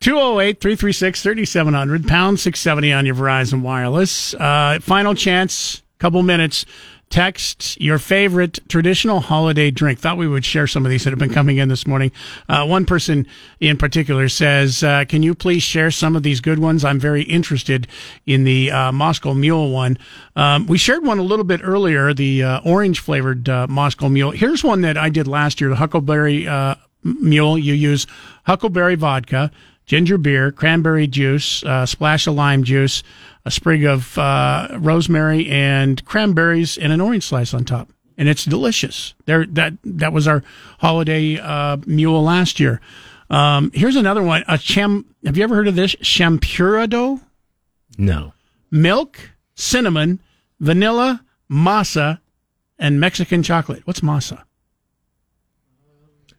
208 336 3700, pound 670 on your Verizon Wireless. Uh, final chance, couple minutes. Text your favorite traditional holiday drink. Thought we would share some of these that have been coming in this morning. Uh, one person in particular says, uh, Can you please share some of these good ones? I'm very interested in the uh, Moscow Mule one. Um, we shared one a little bit earlier, the uh, orange flavored uh, Moscow Mule. Here's one that I did last year, the Huckleberry uh, Mule. You use huckleberry vodka, ginger beer, cranberry juice, uh, splash of lime juice, a sprig of uh, rosemary, and cranberries, and an orange slice on top. And it's delicious. There, that that was our holiday uh, mule last year. Um, here's another one. A cham. Have you ever heard of this? Champurrado? No. Milk, cinnamon, vanilla, masa, and Mexican chocolate. What's masa?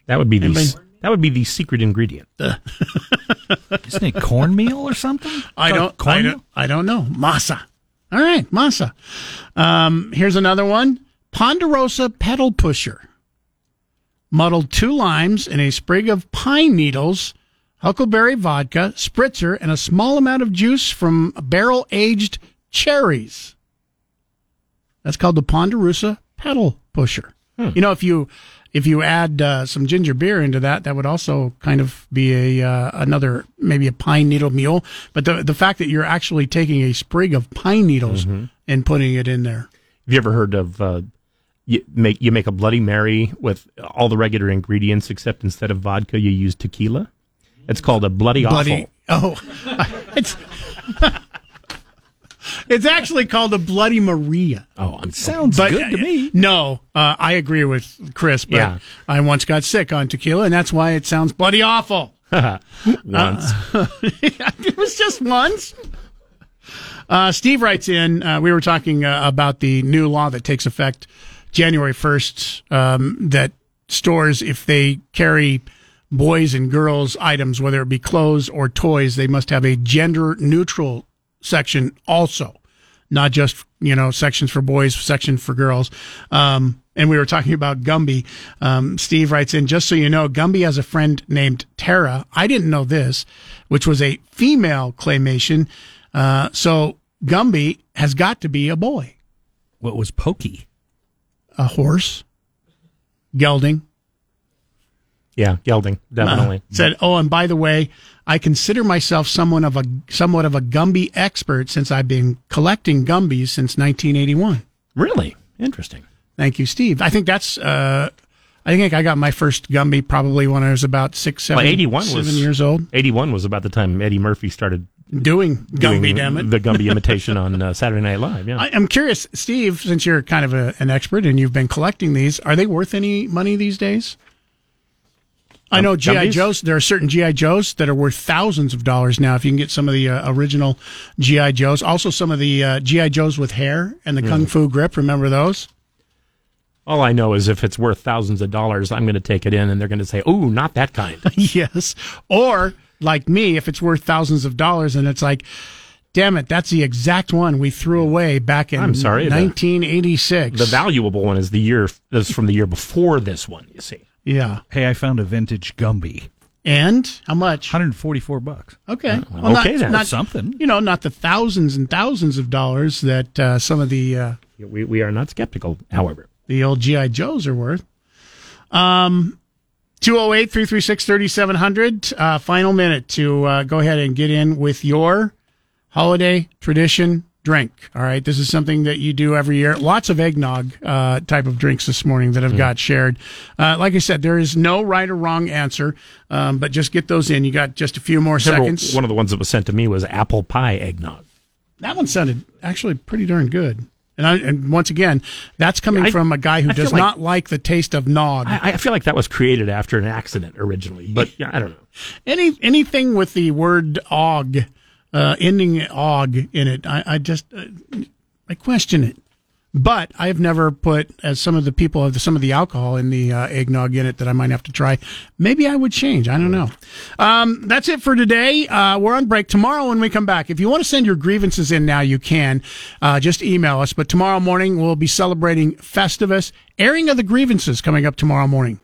That would be the that would be the secret ingredient. [LAUGHS] Isn't it cornmeal or something? I don't, I don't, I don't know. Masa. All right, masa. Um, here's another one. Ponderosa pedal pusher. Muddled two limes and a sprig of pine needles, huckleberry vodka, spritzer, and a small amount of juice from barrel aged cherries. That's called the Ponderosa pedal pusher. You know, if you if you add uh, some ginger beer into that, that would also kind of be a uh, another maybe a pine needle mule. But the the fact that you're actually taking a sprig of pine needles and putting it in there. Have you ever heard of uh, you make you make a Bloody Mary with all the regular ingredients, except instead of vodka, you use tequila. It's called a Bloody, Bloody. Awful. Oh, [LAUGHS] it's [LAUGHS] it's actually called a Bloody Maria. Oh, I'm Sounds good to me. No, uh, I agree with Chris, but Yeah. I once got sick on tequila, and that's why it sounds bloody awful. [LAUGHS] Once. [LAUGHS] it was just once. Uh, Steve writes in. Uh, we were talking uh, about the new law that takes effect January first. Um, that stores, if they carry boys and girls items, whether it be clothes or toys, they must have a gender neutral section also, not just you know sections for boys, section for girls. Um, and we were talking about Gumby. Um, Steve writes in, just so you know, Gumby has a friend named Tara. I didn't know this, which was a female claymation. Uh, so Gumby has got to be a boy. What was Pokey? A horse. Gelding. Yeah, gelding, definitely. Uh, said, "Oh, and by the way, I consider myself someone of a somewhat of a Gumby expert since I've been collecting Gumbies since 1981." Really interesting. Thank you, Steve. I think that's. Uh, I think I got my first Gumby probably when I was about six, seven, well, 81 seven was years old. 81 was about the time Eddie Murphy started Doing Gumby, doing damn it. the Gumby imitation on uh, Saturday Night Live. Yeah. [LAUGHS] I, I'm curious, Steve, since you're kind of a, an expert and you've been collecting these, are they worth any money these days? I know GI Joes. There are certain GI Joes that are worth thousands of dollars now. If you can get some of the uh, original GI Joes, also some of the uh, GI Joes with hair and the Kung Fu grip. Remember those? All I know is if it's worth thousands of dollars, I'm going to take it in, and they're going to say, "Oh, not that kind." [LAUGHS] yes. Or like me, if it's worth thousands of dollars and it's like, damn it, that's the exact one we threw away back in I'm sorry, the- 1986. the valuable one is the year is from the year before this one. You see. Yeah. Hey, I found a vintage Gumby. And how much? 144 bucks. Okay. well, okay that's not, Something. You know, not the thousands and thousands of dollars that uh, some of the uh, We we are not skeptical, however. the old GI Joes are worth. Um, 208 336 3700. Uh, Final minute to uh, go ahead and get in with your holiday tradition drink. All right. This is something that you do every year. Lots of eggnog uh, type of drinks this morning that have got shared. Uh, like I said, there is no right or wrong answer, um, but just get those in. You got just a few more seconds. one of the ones that was sent to me was apple pie eggnog. That one sounded actually pretty darn good. And, I, and once again, that's coming I- from a guy who I does like- not like the taste of nog. I, I feel like that was created after an accident originally, but yeah, I don't know. [LAUGHS] Any anything with the word og, uh, ending og in it, I, I just uh, I question it. But I have never put, as some of the people have some of the alcohol in the uh, eggnog in it that I might have to try. Maybe I would change. I don't know. Um, that's it for today. Uh, we're on break tomorrow when we come back. If you want to send your grievances in now, you can. Uh, just email us. But tomorrow morning we'll be celebrating Festivus, airing of the grievances coming up tomorrow morning.